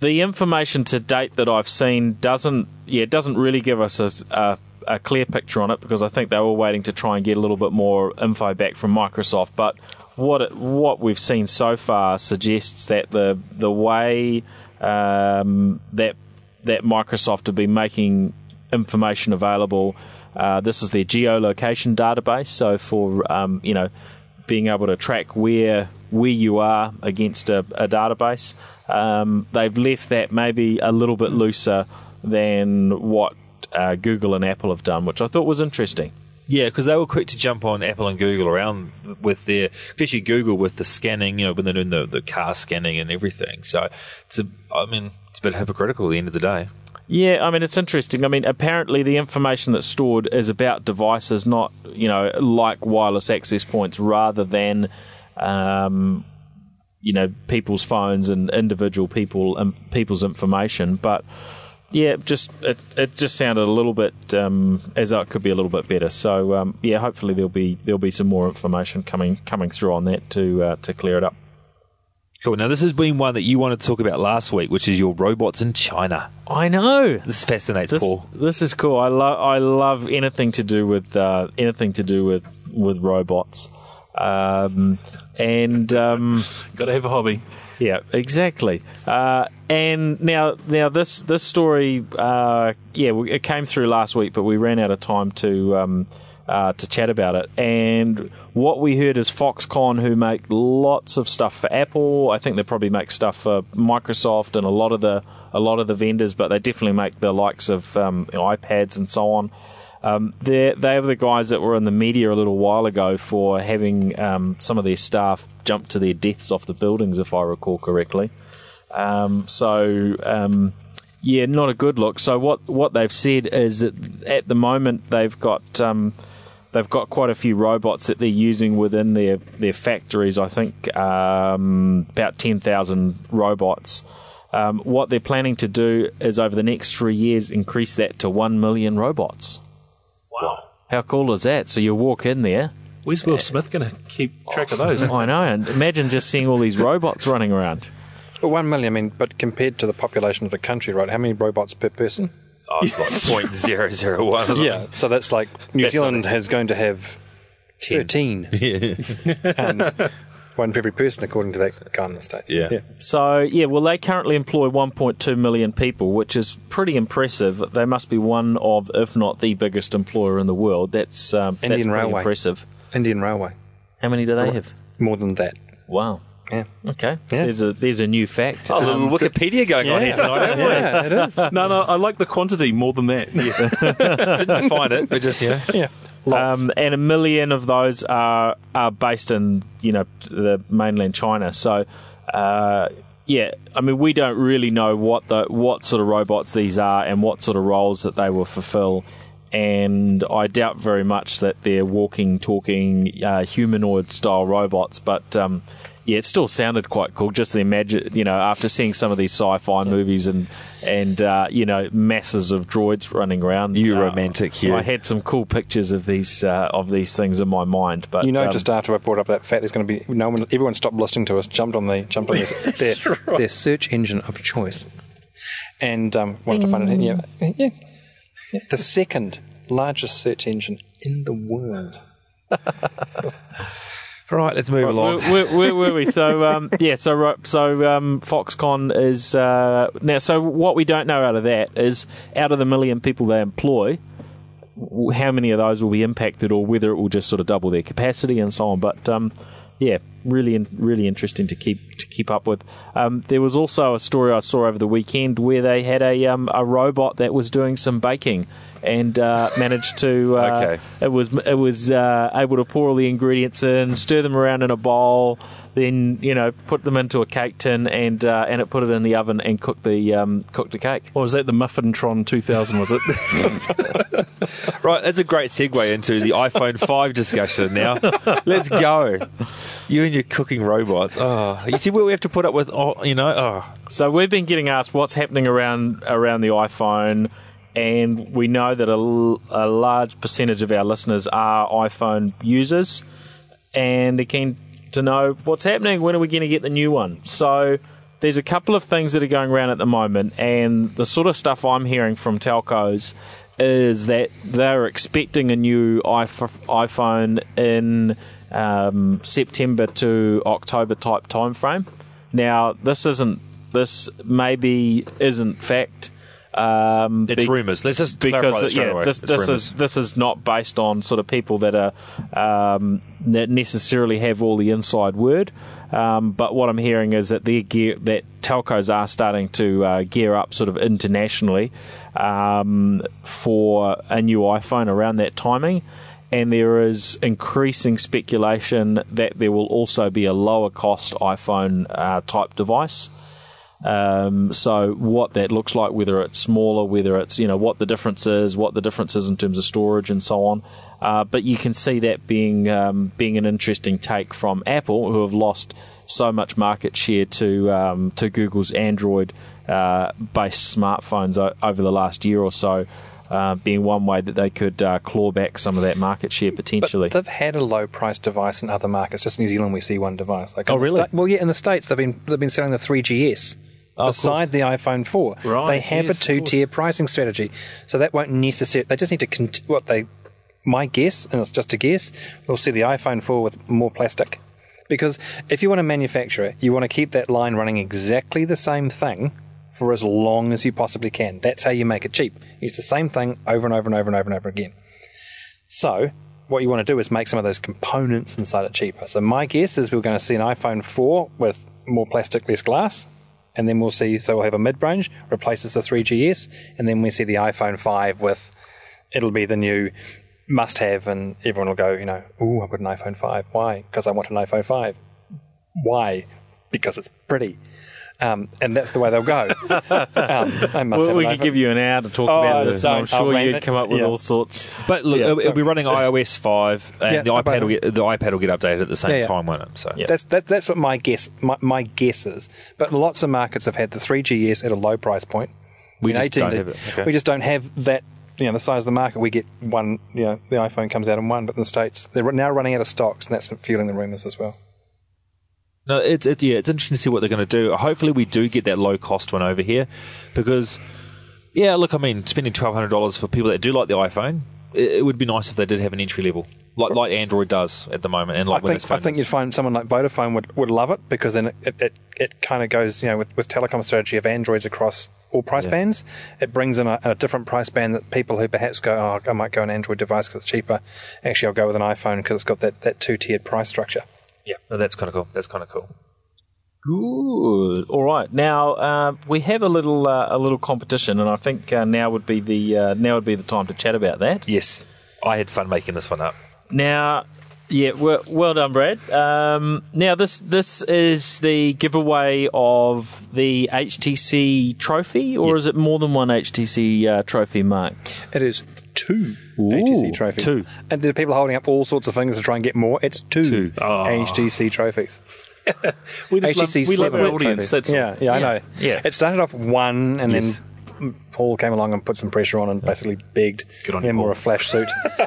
the information to date that I've seen doesn't yeah doesn't really give us a, a, a clear picture on it because I think they were waiting to try and get a little bit more info back from Microsoft. But what it, what we've seen so far suggests that the the way um, that that Microsoft have been making information available. Uh, this is their geolocation database, so for um, you know being able to track where where you are against a, a database. Um, they've left that maybe a little bit looser than what uh, Google and Apple have done, which I thought was interesting. Yeah, because they were quick to jump on Apple and Google around with their, especially Google with the scanning, you know, when they're doing the, the car scanning and everything. So it's a, I mean, it's a bit hypocritical at the end of the day. Yeah, I mean it's interesting. I mean, apparently the information that's stored is about devices, not you know like wireless access points, rather than um, you know people's phones and individual people and people's information. But yeah, just it, it just sounded a little bit um, as though it could be a little bit better. So um, yeah, hopefully there'll be there'll be some more information coming coming through on that to uh, to clear it up. Cool. Now, this has been one that you wanted to talk about last week, which is your robots in China. I know. This fascinates This, Paul. this is cool. I love I love anything to do with uh, anything to do with with robots, um, and um, Got to have a hobby. yeah, exactly. Uh, and now now this this story, uh, yeah, it came through last week, but we ran out of time to um, uh, to chat about it. And what we heard is Foxconn, who make lots of stuff for Apple. I think they probably make stuff for Microsoft and a lot of the a lot of the vendors, but they definitely make the likes of um, iPads and so on. Um, they they were the guys that were in the media a little while ago for having um, some of their staff jump to their deaths off the buildings, if I recall correctly. Um, so um, yeah, not a good look. So what what they've said is that at the moment they've got um, they've got quite a few robots that they're using within their their factories. I think um, about ten thousand robots. Um, what they're planning to do is over the next three years increase that to one million robots. Wow. How cool is that? So you walk in there. Where's Will Smith going to keep track of those? I know, and imagine just seeing all these robots running around. But one million, I mean, but compared to the population of the country, right? How many robots per person? Oh, like point zero zero one. Yeah, so that's like New That's Zealand has going to have thirteen, and one for every person, according to that guy in the states. Yeah. So yeah, well, they currently employ 1.2 million people, which is pretty impressive. They must be one of, if not the biggest employer in the world. That's um, that's Indian pretty Railway. impressive. Indian Railway, How many do they have? more than that. Wow. Yeah, Okay. Yeah. There's a there's a new fact. Oh, a little Wikipedia going on here tonight. haven't we? yeah, it is. no, no, I like the quantity more than that. Yes. Didn't find it, but just yeah. Yeah, lots. Um, and a million of those are are based in you know the mainland China. So uh, yeah, I mean we don't really know what the what sort of robots these are and what sort of roles that they will fulfill. And I doubt very much that they're walking, talking, uh, humanoid style robots. But um, yeah, it still sounded quite cool. Just to imagine, you know, after seeing some of these sci-fi movies and and uh, you know masses of droids running around. You uh, romantic, Hugh. I had some cool pictures of these uh, of these things in my mind, but you know, um, just after I brought up that fact, there's going to be no one. Everyone stopped listening to us, jumped on the jumped on their their, their search engine of choice, and um, wanted to find it. Yeah, yeah, yeah, the second largest search engine in the world. Right, let's move along. where, where, where were we? So um, yeah, so ro- so um, Foxconn is uh, now. So what we don't know out of that is out of the million people they employ, how many of those will be impacted, or whether it will just sort of double their capacity and so on. But um, yeah, really, in- really interesting to keep to keep up with. Um, there was also a story I saw over the weekend where they had a um, a robot that was doing some baking and uh, managed to. Uh, Okay. It was it was uh, able to pour all the ingredients in, stir them around in a bowl, then you know put them into a cake tin and uh, and it put it in the oven and cook the um, cook the cake. Or was that the Muffintron 2000, was it? Right, that's a great segue into the iPhone 5 discussion now. Let's go. You and your cooking robots. Oh, you see what we have to put up with, oh, you know? Oh, So we've been getting asked what's happening around around the iPhone, and we know that a large percentage of our listeners are iPhone users, and they're keen to know what's happening. When are we going to get the new one? So there's a couple of things that are going around at the moment, and the sort of stuff I'm hearing from telcos is that they're expecting a new iPhone in um, September to October type timeframe. Now, this isn't. This maybe isn't fact. Um, it's be- rumours. Let's just because straight yeah, this this is this is not based on sort of people that are um, that necessarily have all the inside word. Um, but what I'm hearing is that gear that telcos are starting to uh, gear up sort of internationally um, for a new iPhone around that timing. And there is increasing speculation that there will also be a lower cost iPhone uh, type device. Um, so what that looks like, whether it's smaller, whether it's you know what the difference is, what the difference is in terms of storage and so on. Uh, but you can see that being um, being an interesting take from Apple, who have lost so much market share to um, to Google's Android uh, based smartphones o- over the last year or so. Uh, being one way that they could uh, claw back some of that market share potentially. But they've had a low price device in other markets. Just in New Zealand, we see one device. Like Oh, really? Sta- well, yeah, in the states they've been they've been selling the 3GS. Oh, Beside the iPhone 4, Right, they have yes, a two-tier pricing strategy, so that won't necessarily. They just need to cont- what they. My guess, and it's just a guess, we'll see the iPhone 4 with more plastic, because if you want to manufacture it, you want to keep that line running exactly the same thing for as long as you possibly can. That's how you make it cheap. It's the same thing over and over and over and over and over again. So what you want to do is make some of those components inside it cheaper. So my guess is we're going to see an iPhone 4 with more plastic, less glass, and then we'll see. So we'll have a mid-range replaces the 3GS, and then we see the iPhone 5 with it'll be the new must-have, and everyone will go, you know, ooh, I've got an iPhone 5. Why? Because I want an iPhone 5. Why? Because it's pretty. Um, and that's the way they'll go. um, I must Well, have we could iPhone. give you an hour to talk Oh, about this. and I'm don't. I'll sure you'd come up with Yeah. all sorts. But look, Yeah. it'll, it'll be running iOS five, and Yeah, the iPad will get the iPad will get updated at the same Yeah, yeah. time, won't it? So Yeah. That's that, that's what my guess my, my guess is. But lots of markets have had the 3GS at a low price point. We I mean, just don't 18 have it. Okay. We just don't have that. You know, the size of the market. We get one. You know, the iPhone comes out in one, but in the states they're now running out of stocks, and that's fueling the rumors as well. No, it's it, yeah, it's interesting to see what they're going to do. Hopefully, we do get that low cost one over here, because yeah, look, I mean, spending twelve hundred dollars for people that do like the iPhone, it, it would be nice if they did have an entry level, like like Android does at the moment, and like I think I think you'd find someone like Vodafone would, would love it because then it, it, it, it kind of goes you know with, with telecom strategy of Androids across all price Yeah. bands. It brings in a, a different price band that people who perhaps go oh I might go an Android device because it's cheaper. Actually, I'll go with an iPhone because it's got that, that two tiered price structure. Yeah, no, that's kind of cool. That's kind of cool. Good. All right. Now uh, we have a little uh, a little competition, and I think uh, now would be the uh, now would be the time to chat about that. Yes, I had fun making this one up. Now, yeah, well, well done, Brad. Um, now this this is the giveaway of the HTC trophy, or Yeah. is it more than one HTC uh, trophy, Mark? It is two HTC trophies. two. And there are people holding up all sorts of things to try and get more. It's two, Two. HTC ah. trophies. We just love, HTC we love our audience. trophies. That's all. yeah, yeah, I know. Yeah. It started off one, and Yes. then Paul came along and put some pressure on and basically begged. Good on then you, wore a flash suit,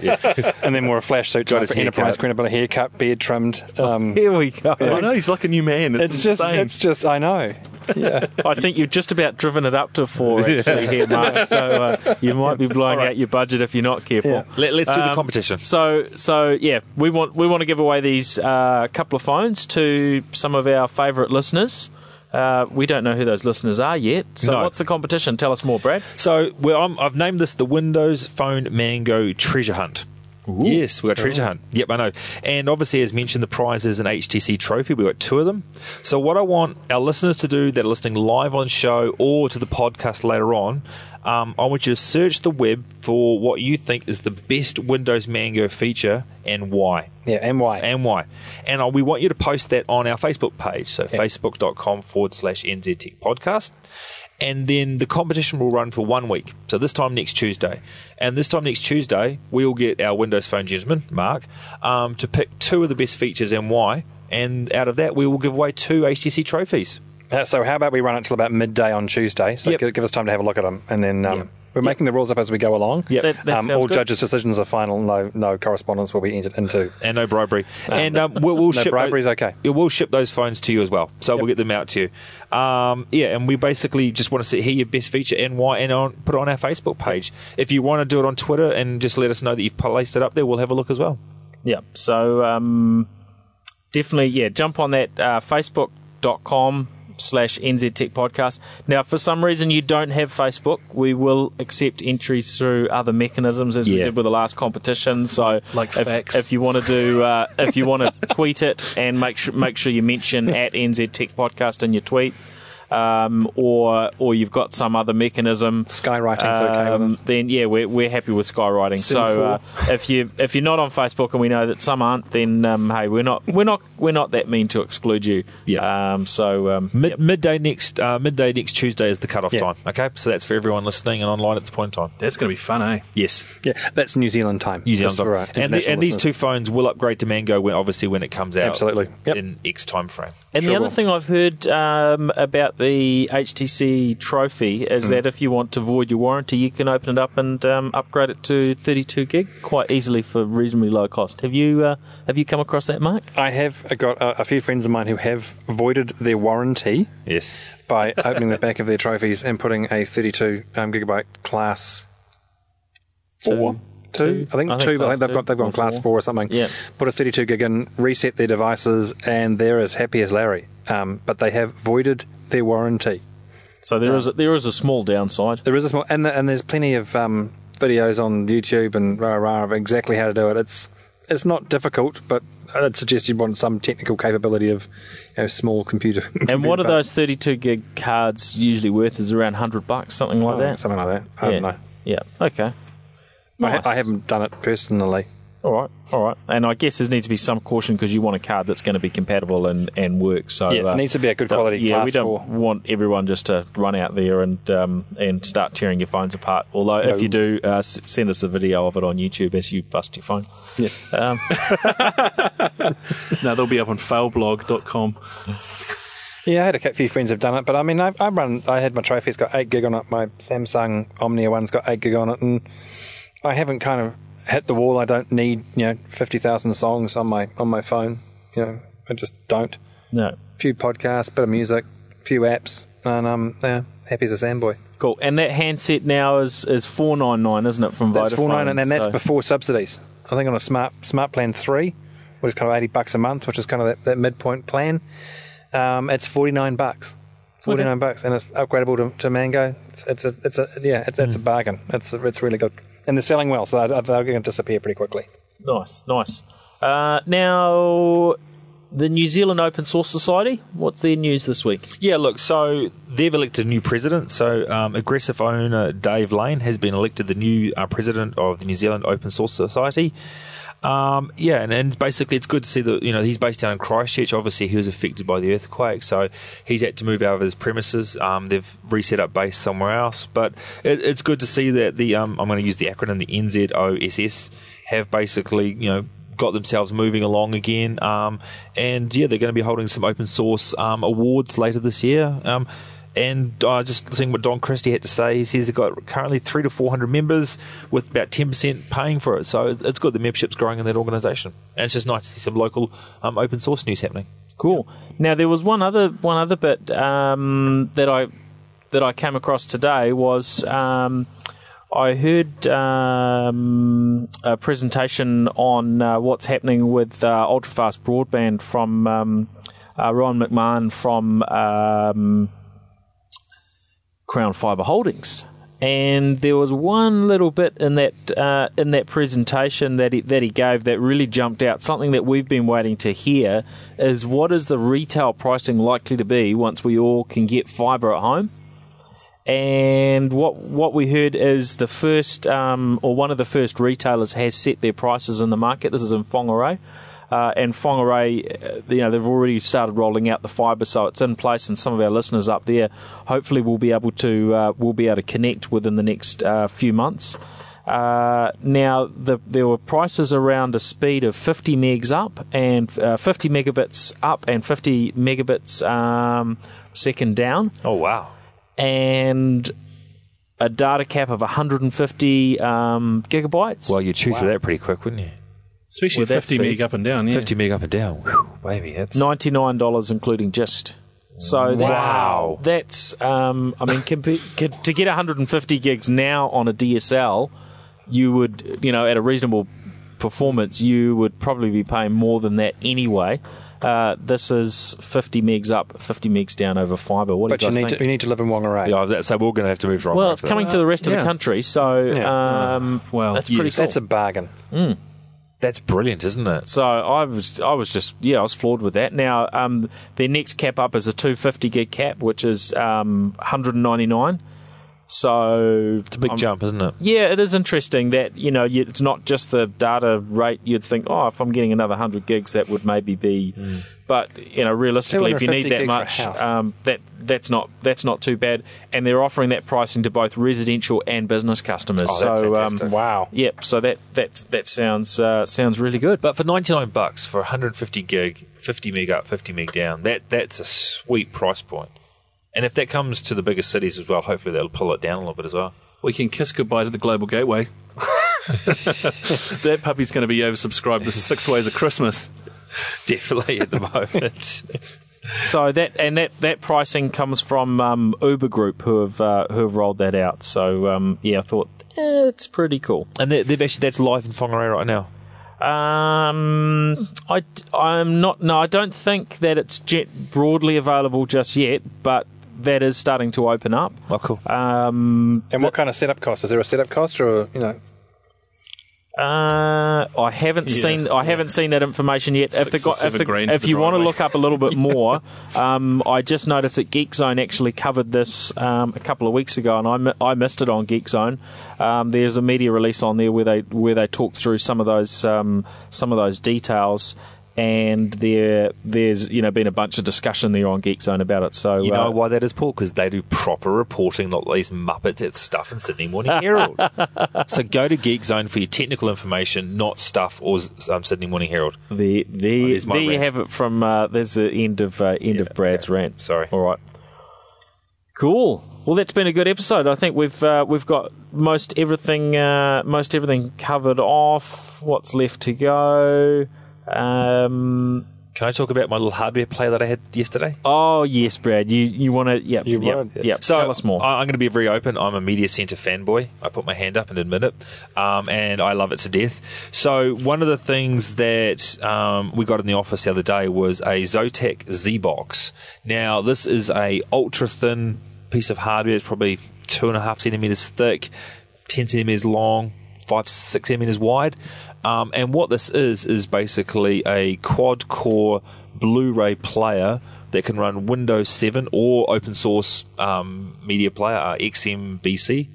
and then wore a flash suit. Got to his enterprise haircut. green, a bit of haircut, beard trimmed. Um, Here we go. I know he's like a new man. It's, it's just, it's just, I know. Yeah, I think you've just about driven it up to four actually here, Mark. So uh, you might be blowing out your budget if you're not careful. Yeah. Let, let's do the Um, competition. So, so yeah, we want we want to give away these uh, couple of phones to some of our favourite listeners. Uh, we don't know who those listeners are yet. So, No. what's the competition? Tell us more, Brad. So well, I'm, I've named this the Windows Phone Mango Treasure Hunt. Yes, we got treasure hunt. Yep, I know. And obviously, as mentioned, the prize is an HTC trophy. We got two of them. So what I want our listeners to do that are listening live on show or to the podcast later on, um, I want you to search the web for what you think is the best Windows Mango feature and why yeah, and why? and why. And uh, we want you to post that on our Facebook page. So facebook.com forward slash NZ Podcast. And then the competition will run for one week. So this time next Tuesday. And this time next Tuesday, we'll get our Windows Phone gentleman, Mark, um, to pick two of the best features and why. And out of that, we will give away two HTC trophies. Uh, so how about we run it till about midday on Tuesday? So Yep. give, give us time to have a look at them, and then um, we're making the rules up as we go along. Yep. That- that um, all good. judges' decisions are final. No, no correspondence will be entered into. And no bribery. and um, we'll, we'll no ship bribery's those, okay. We'll ship those phones to you as well. So we'll get them out to you. Um, yeah, and we basically just want to see, hear your best feature and why, and on, put it on our Facebook page. If you want to do it on Twitter and just let us know that you've placed it up there, we'll have a look as well. Yeah. So um, definitely, yeah, jump on that uh, facebook.com slash NZ Tech Podcast. Now, for some reason you don't have Facebook, we will accept entries through other mechanisms as we did with the last competition. So Like if, fax. if you want to do, uh, if you want to tweet it and make sure, make sure you mention at NZ Tech Podcast in your tweet, um, or or you've got some other mechanism. Skywriting's okay with um, us. Then yeah, we're we're happy with skywriting. So uh, if you if you're not on Facebook and we know that some aren't, then um, hey, we're not we're not we're not that mean to exclude you. Yeah. Um, so um, Mid, yep. Midday next uh, midday next Tuesday is the cutoff Yeah. time. Okay, so that's for everyone listening and online at this point in time. That's going to be fun, eh? Yes, Yeah, that's New Zealand time. New Zealand Just for, time. and, the, and these two phones will upgrade to Mango when obviously when it comes out. Absolutely. Yep. in X time frame. And Sure the other will. thing I've heard um, about the HTC Trophy is Hmm. that if you want to void your warranty, you can open it up and um, upgrade it to 32 gig quite easily for reasonably low cost. Have you uh, have you come across that, Mark? I have got a, a few friends of mine who have voided their warranty Yes. by opening the back of their trophies and putting a 32 um, gigabyte class four. Two. Two, Two. I think I think two. I think they've two got they've or gone class four. four or something. Yeah. Put a 32 gig in, reset their devices, and they're as happy as Larry. Um, but they have voided their warranty. So there is a, there is a small downside. There is a small, and, the, and there's plenty of um, videos on YouTube and rah rah of exactly how to do it. It's it's not difficult, but I'd suggest you want some technical capability of you know, small computer. And what are computer those 32 gig cards usually worth? Is around 100 bucks, something like parts. that? Something like that. I yeah. don't know. Yeah. Okay. I, ha- I haven't done it personally. All right. All right. And I guess there needs to be some caution because you want a card that's going to be compatible and, and work. So Yeah, it uh, needs to be a good quality Yeah, class we don't four. want everyone just to run out there and um, and start tearing your phones apart. Although if you do, uh, s- send us a video of it on YouTube as you bust your phone. Yeah. Um, No, they'll be up on failblog.com. Yeah, I had a few friends have done it, but I mean, I, I run. I had my trophy. It's got eight gig on it. My Samsung Omnia one's got eight gig on it, and I haven't kind of hit the wall. I don't need you know fifty thousand songs on my on my phone. You know, I just don't. no. few podcasts, bit of music, few apps, and um, yeah, happy as a sandboy. Cool. And that handset now is is four nine nine, isn't it? From That's Vodafone. four nine, and then that's So- before subsidies. I think on a smart smart plan three, which is kind of eighty bucks a month, which is kind of that, that midpoint plan. Um, it's forty nine bucks. Forty nine bucks, and it's upgradable to, to Mango. It's, it's a, it's a, yeah, it's, it's a bargain. It's, it's really good, and they're selling well, so they're, they're going to disappear pretty quickly. Nice, nice. Uh, now, the New Zealand Open Source Society. What's their news this week? Yeah, look, so they've elected a new president. So, um, Egressive owner Dave Lane has been elected the new uh, president of the New Zealand Open Source Society. Um, yeah, and, and basically, it's good to see that you know he's based down in Christchurch. Obviously, he was affected by the earthquake, so he's had to move out of his premises. Um, they've reset up base somewhere else, but it, it's good to see that the um, I'm going to use the acronym the NZOSS have basically you know got themselves moving along again. Um, and yeah, they're going to be holding some open source um, awards later this year. Um, and uh, just seeing what Don Christie had to say, he says they've got currently three to four hundred members with about ten percent paying for it. So it's it's good. The membership's growing in that organisation, and it's just nice to see some local um, open source news happening. Cool. Now there was one other one other bit um, that I that I came across today was um, I heard um, a presentation on uh, what's happening with uh, ultrafast broadband from um, uh, Ron McMahon from um, Crown Fibre Holdings. And there was one little bit in that uh, in that presentation that he, that he gave that really jumped out. Something that we've been waiting to hear is what is the retail pricing likely to be once we all can get fibre at home? And what what we heard is the first um, or one of the first retailers has set their prices in the market. This is in Whangarei. Uh, and Whangarei, uh, you know, they've already started rolling out the fibre, so it's in place. And some of our listeners up there, hopefully, will be able to uh, will be able to connect within the next uh, few months. Uh, now, the, there were prices around a speed of 50 megs up and uh, 50 megabits up and 50 megabits um, second down Oh wow! and a data cap of 150 um, gigabytes. Well, you'd shoot through that pretty quick, wouldn't you? Especially With that 50 meg up and down. Yeah. Fifty meg up and down, Whew, baby. That's $99 including just. So that's, Wow. that's um, I mean, compa- to get 150 gigs now on a DSL, you would, you know, at a reasonable performance, you would probably be paying more than that anyway. Uh, this is 50 megs up, 50 megs down over fibre. What But do you you guys need think? to you need to live in Whangarei. yeah. That's, so we're going to have to move right. well, it's coming to the rest of Yeah. the country, so Yeah. um, Well, that's pretty cool. That's a bargain. That's brilliant, isn't it? So I was, I was just, yeah, I was floored with that. Now, um, their next cap up is a 250 gig cap, which is um, 199. So It's a big I'm- jump, isn't it? Yeah, it is interesting that you know you, it's not just the data rate. You'd think, oh, if I'm getting another 100 gigs, that would maybe be. But you know, realistically, if you need that gigs for a much, um, that that's not that's not too bad. And they're offering that pricing to both residential and business customers. Oh, so fantastic. um, Wow. Yep. So that that that sounds uh, sounds really good. But for 99 bucks for 150 gig, 50 meg up, 50 meg down, that that's a sweet price point. And if that comes to the biggest cities as well, hopefully they'll pull it down a little bit as well. We can kiss goodbye to the global gateway. that puppy's going to be oversubscribed the six ways of Christmas. Definitely at the moment. So that and that, that pricing comes from um, Uber Group who have uh, who have rolled that out. So um, yeah, I thought eh, it's pretty cool. and they- they've actually that's live in Whangarei right now. Um, I I'm not. No, I don't think that it's jet broadly available just yet, but that is starting to open up. Oh, cool. Um, And what kind of setup cost? Is there a setup cost or you know? Uh, I haven't Yeah, seen I haven't seen that information yet. if the or guy, if, the, grand if the you want to look up a little bit more, um, I just noticed that Geekzone actually covered this um, a couple of weeks ago, and I, I missed it on Geekzone. Um, there's a media release on there where they where they talk through some of those um, some of those details. And there, there's you know been a bunch of discussion there on Geekzone about it. So You uh, know why that is, Paul? Because they do proper reporting, not these muppets at stuff in Sydney Morning Herald. so go to Geekzone for your technical information, not stuff or um, Sydney Morning Herald. The the Oh, there you have it from uh, there's the end of uh, end of Brad's rant. Sorry. All right. Cool. Well, that's been a good episode. I think we've uh, we've got most everything uh, most everything covered off. What's left to go? Um, Can I talk about my little hardware play that I had yesterday? oh yes, Brad. You you want to? Yep. You yep, would. Yep. So Tell us more. I- I'm going to be very open. I'm a media center fanboy. I put my hand up and admit it, um, and I love it to death. So one of the things that um, we got in the office the other day was a Zotac ZBox. Now this is a ultra thin piece of hardware. It's probably two and a half centimeters thick, ten centimeters long, five six centimeters wide. Um, and what this is is basically a quad core Blu-ray player that can run Windows 7 or open source um, media player, uh, XMBC.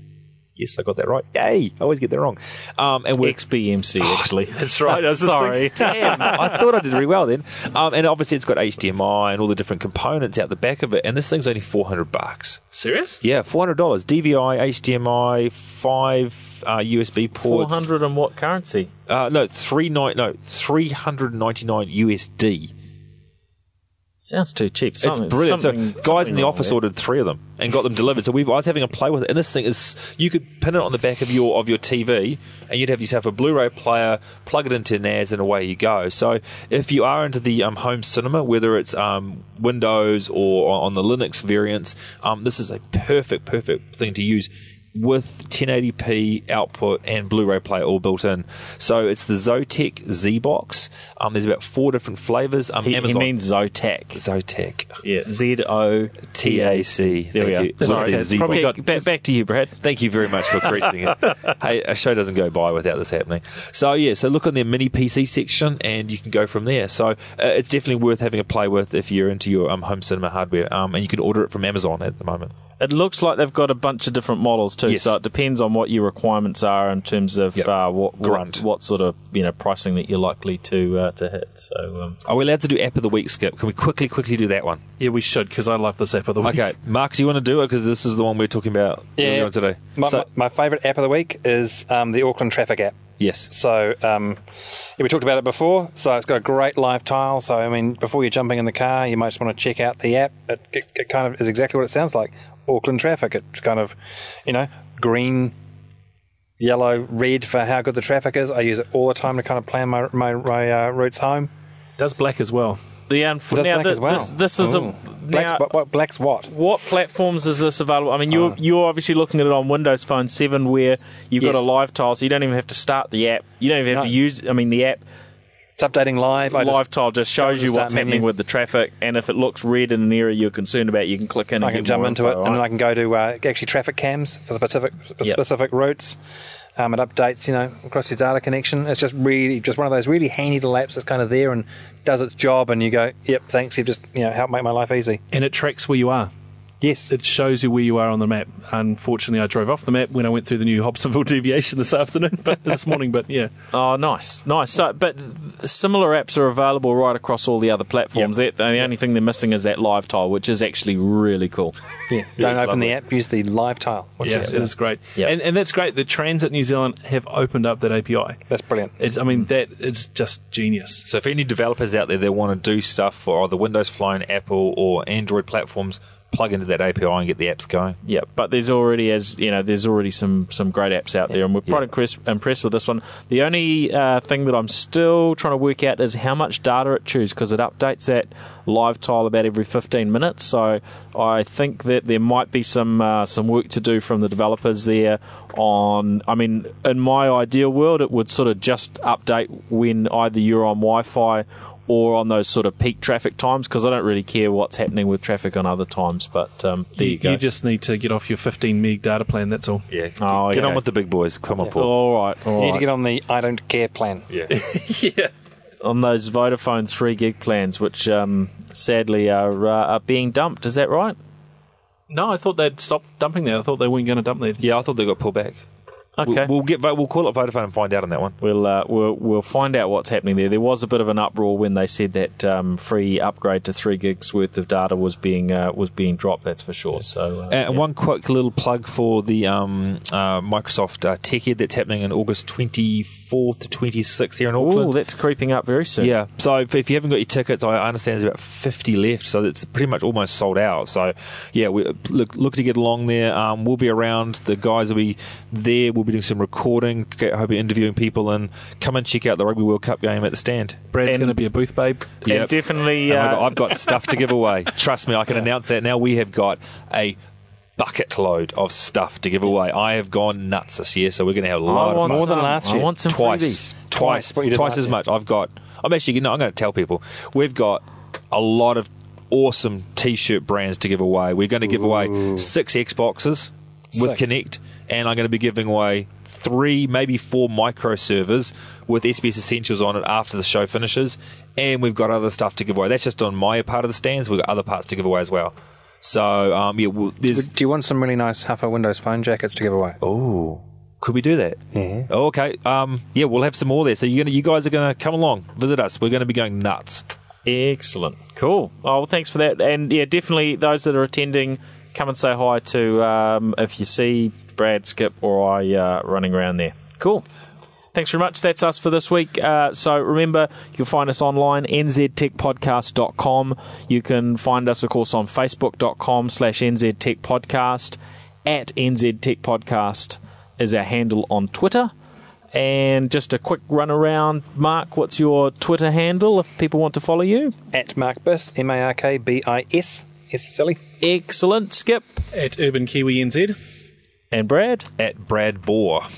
Yes, I got that right. Yay! I always get that wrong. Um, and we're XBMC actually. that's right. I Sorry. like, Damn, I thought I did really well then. Um, and obviously, it's got HDMI and all the different components out the back of it. And this thing's only four hundred bucks. Serious? Yeah, four hundred dollars. DVI, HDMI, five uh, USB Four ports. hundred and what currency? Uh, no, three nine. No, three hundred ninety nine USD. Sounds too cheap. It's Something- brilliant. So guys in the office there. ordered three of them and got them delivered. So we, I was having a play with it, and this thing is you could pin it on the back of your of your TV, and you'd have yourself a Blu-ray player, plug it into NAS, and away you go. So if you are into the um, home cinema, whether it's um, Windows or on the Linux variants, um, this is a perfect perfect thing to use. With 1080p output and Blu-ray player all built in, so it's the Zotac ZBox. Um, there's about four different flavors. Um, He, he means Zotac. Zotac. Yeah, Z O TAC. There we Thank go. you. It's Sorry, not the it's probably got, back, back to you, Brad. Thank you very much for correcting it. hey, a show doesn't go by without this happening. So yeah, so look on their mini PC section, and you can go from there. So uh, it's definitely worth having a play with if you're into your um, home cinema hardware, um, and you can order it from Amazon at the moment. It looks like they've got a bunch of different models too, Yes. so it depends on what your requirements are in terms of Yep. uh, what, Grunt. what what sort of you know pricing that you're likely to uh, to hit. So um, Are we allowed to do app of the week, Skip? Can we quickly, quickly do that one? Yeah, we should because I love this app of the week. Okay, Mark, do you want to do it because this is the one we're talking about earlier on today? My, So- my, my favourite app of the week is um, the Auckland Traffic app. Yes. So um, yeah, we talked about it before. So it's got a great live tile. So I mean, before you're jumping in the car, you might just want to check out the app. It, it, it kind of is exactly what it sounds like. Auckland traffic. It's kind of, you know, green, yellow, red for how good the traffic is. I use it all the time to kind of plan my my, my uh, routes home. Does black as well. The It does now as well. this, this is Ooh. a black's, now, what, what, black's what? what platforms is this available? I mean, you're you're obviously looking at it on Windows Phone Seven, where you've got a live tile, so you don't even have to start the app. You don't even have No. to use. I mean, the app It's updating live. I live just, tile just shows you what's happening menu. with the traffic, and if it looks red in an area you're concerned about, you can click in. I and can jump into it, and then I can go to uh, actually traffic cams for the specific Yep. specific routes. Um, it updates, you know, across your data connection. It's just really just one of those really handy little apps that's kind of there and does its job. And you go, "Yep, thanks. You've just you know helped make my life easy." And it tracks where you are. Yes, It shows you where you are on the map. Unfortunately, I drove off the map when I went through the new Hobsonville deviation this afternoon, but this morning. But yeah, Oh, nice, nice. So, but similar apps are available right across all the other platforms. That the only thing they're missing is that live tile, which is actually really cool. yeah. Don't open lovely. the app. Use the live tile. Which yes, is, it is great. Yeah. And, and that's great The Transit New Zealand have opened up that API. That's brilliant. It's, I mean, that it's just genius. So if any developers out there that want to do stuff for either Windows Phone, Apple, or Android platforms, plug into that API and get the apps going. Yeah, but there's already as you know, there's already some some great apps out there, and we're quite Yeah. impressed, impressed with this one. The only uh, thing that I'm still trying to work out is how much data it chews because it updates that live tile about every 15 minutes. So I think that there might be some uh, some work to do from the developers there. On, I mean, in my ideal world, it would sort of just update when either you're on Wi-Fi or on those sort of peak traffic times because I don't really care what's happening with traffic on other times. But um, there you, You, go. you just need to get off your 15 meg data plan. That's all. Yeah. Oh, get yeah. on with the big boys. Come on, Paul. all right, all You need to get on the I don't care plan. Yeah. on those Vodafone three gig plans, which um, sadly are uh, are being dumped. Is that right? No, I thought they'd stop dumping there. I thought they weren't going to dump there. yeah, I thought they got pulled back. Okay. We'll, get we'll call it Vodafone and find out on that one. We'll, uh, we'll we'll find out what's happening there. There was a bit of an uproar when they said that um, free upgrade to three gigs worth of data was being uh, was being dropped. That's for sure. So uh, And one quick little plug for the um, uh, Microsoft uh, Tech Ed that's happening in August 24th to 26th here in Auckland. Ooh, that's creeping up very soon. Yeah, so if, if you haven't got your tickets, I understand there's about 50 left, so it's pretty much almost sold out. So, yeah, we look, look to get along there. Um, we'll be around. The guys will be there. We'll be doing some recording. Get, hope you're interviewing people and come and check out the Rugby World Cup game at the stand. Brad's going to be a booth babe. Yeah, Yep. definitely. And Uh, I've, got, I've got stuff to give away. Trust me, I can announce that now. We have got a bucket load of stuff to give away. I have gone nuts this year, so we're going to have a lot I of want fun. More than some- last I year. want some twice, freebies. twice, Twice what you did twice as year. much. I've got. I'm actually. No, I'm going to tell people. We've got a lot of awesome T-shirt brands to give away. We're going to give away six Xboxes with Six. Kinect, and I'm going to be giving away three, maybe four micro servers with SBS Essentials on it after the show finishes. And we've got other stuff to give away. That's just on my part of the stands. We've got other parts to give away as well. So um, yeah, well, there's Do you want some really nice Huffer Windows phone jackets to give away? Oh, could we do that? Yeah. Oh, okay. Um, yeah, we'll have some more there. So you're gonna, you guys are going to come along, visit us. We're going to be going nuts. Excellent. Cool. Oh, well, thanks for that. And yeah, definitely those that are attending, come and say hi to um, if you see Brad, Skip, or I uh, running around there. Cool. Thanks very much. That's us for this week. Uh, so remember, you can find us online, nztechpodcast.com. You can find us, of course, on facebook.com slash nztechpodcast. At nztechpodcast is our handle on Twitter. And just a quick run around. Mark, what's your Twitter handle if people want to follow you? At Mark Biss, M A R K B I S. S for silly. Excellent. Skip At Urban Kiwi NZ. And Brad. At Brad Bohr.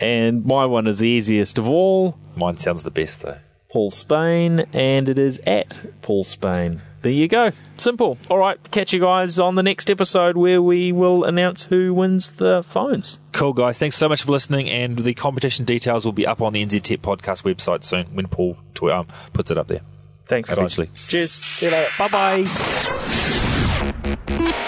And my one is the easiest of all. Mine sounds the best though. Paul Spain, and it is at Paul Spain. There you go. Simple. All right. Catch you guys on the next episode where we will announce who wins the phones. Cool, guys. Thanks so much for listening. And the competition details will be up on the NZ Tech podcast website soon when Paul tw- um, puts it up there. Thanks, guys. Eventually. Cheers. See you later. Bye bye.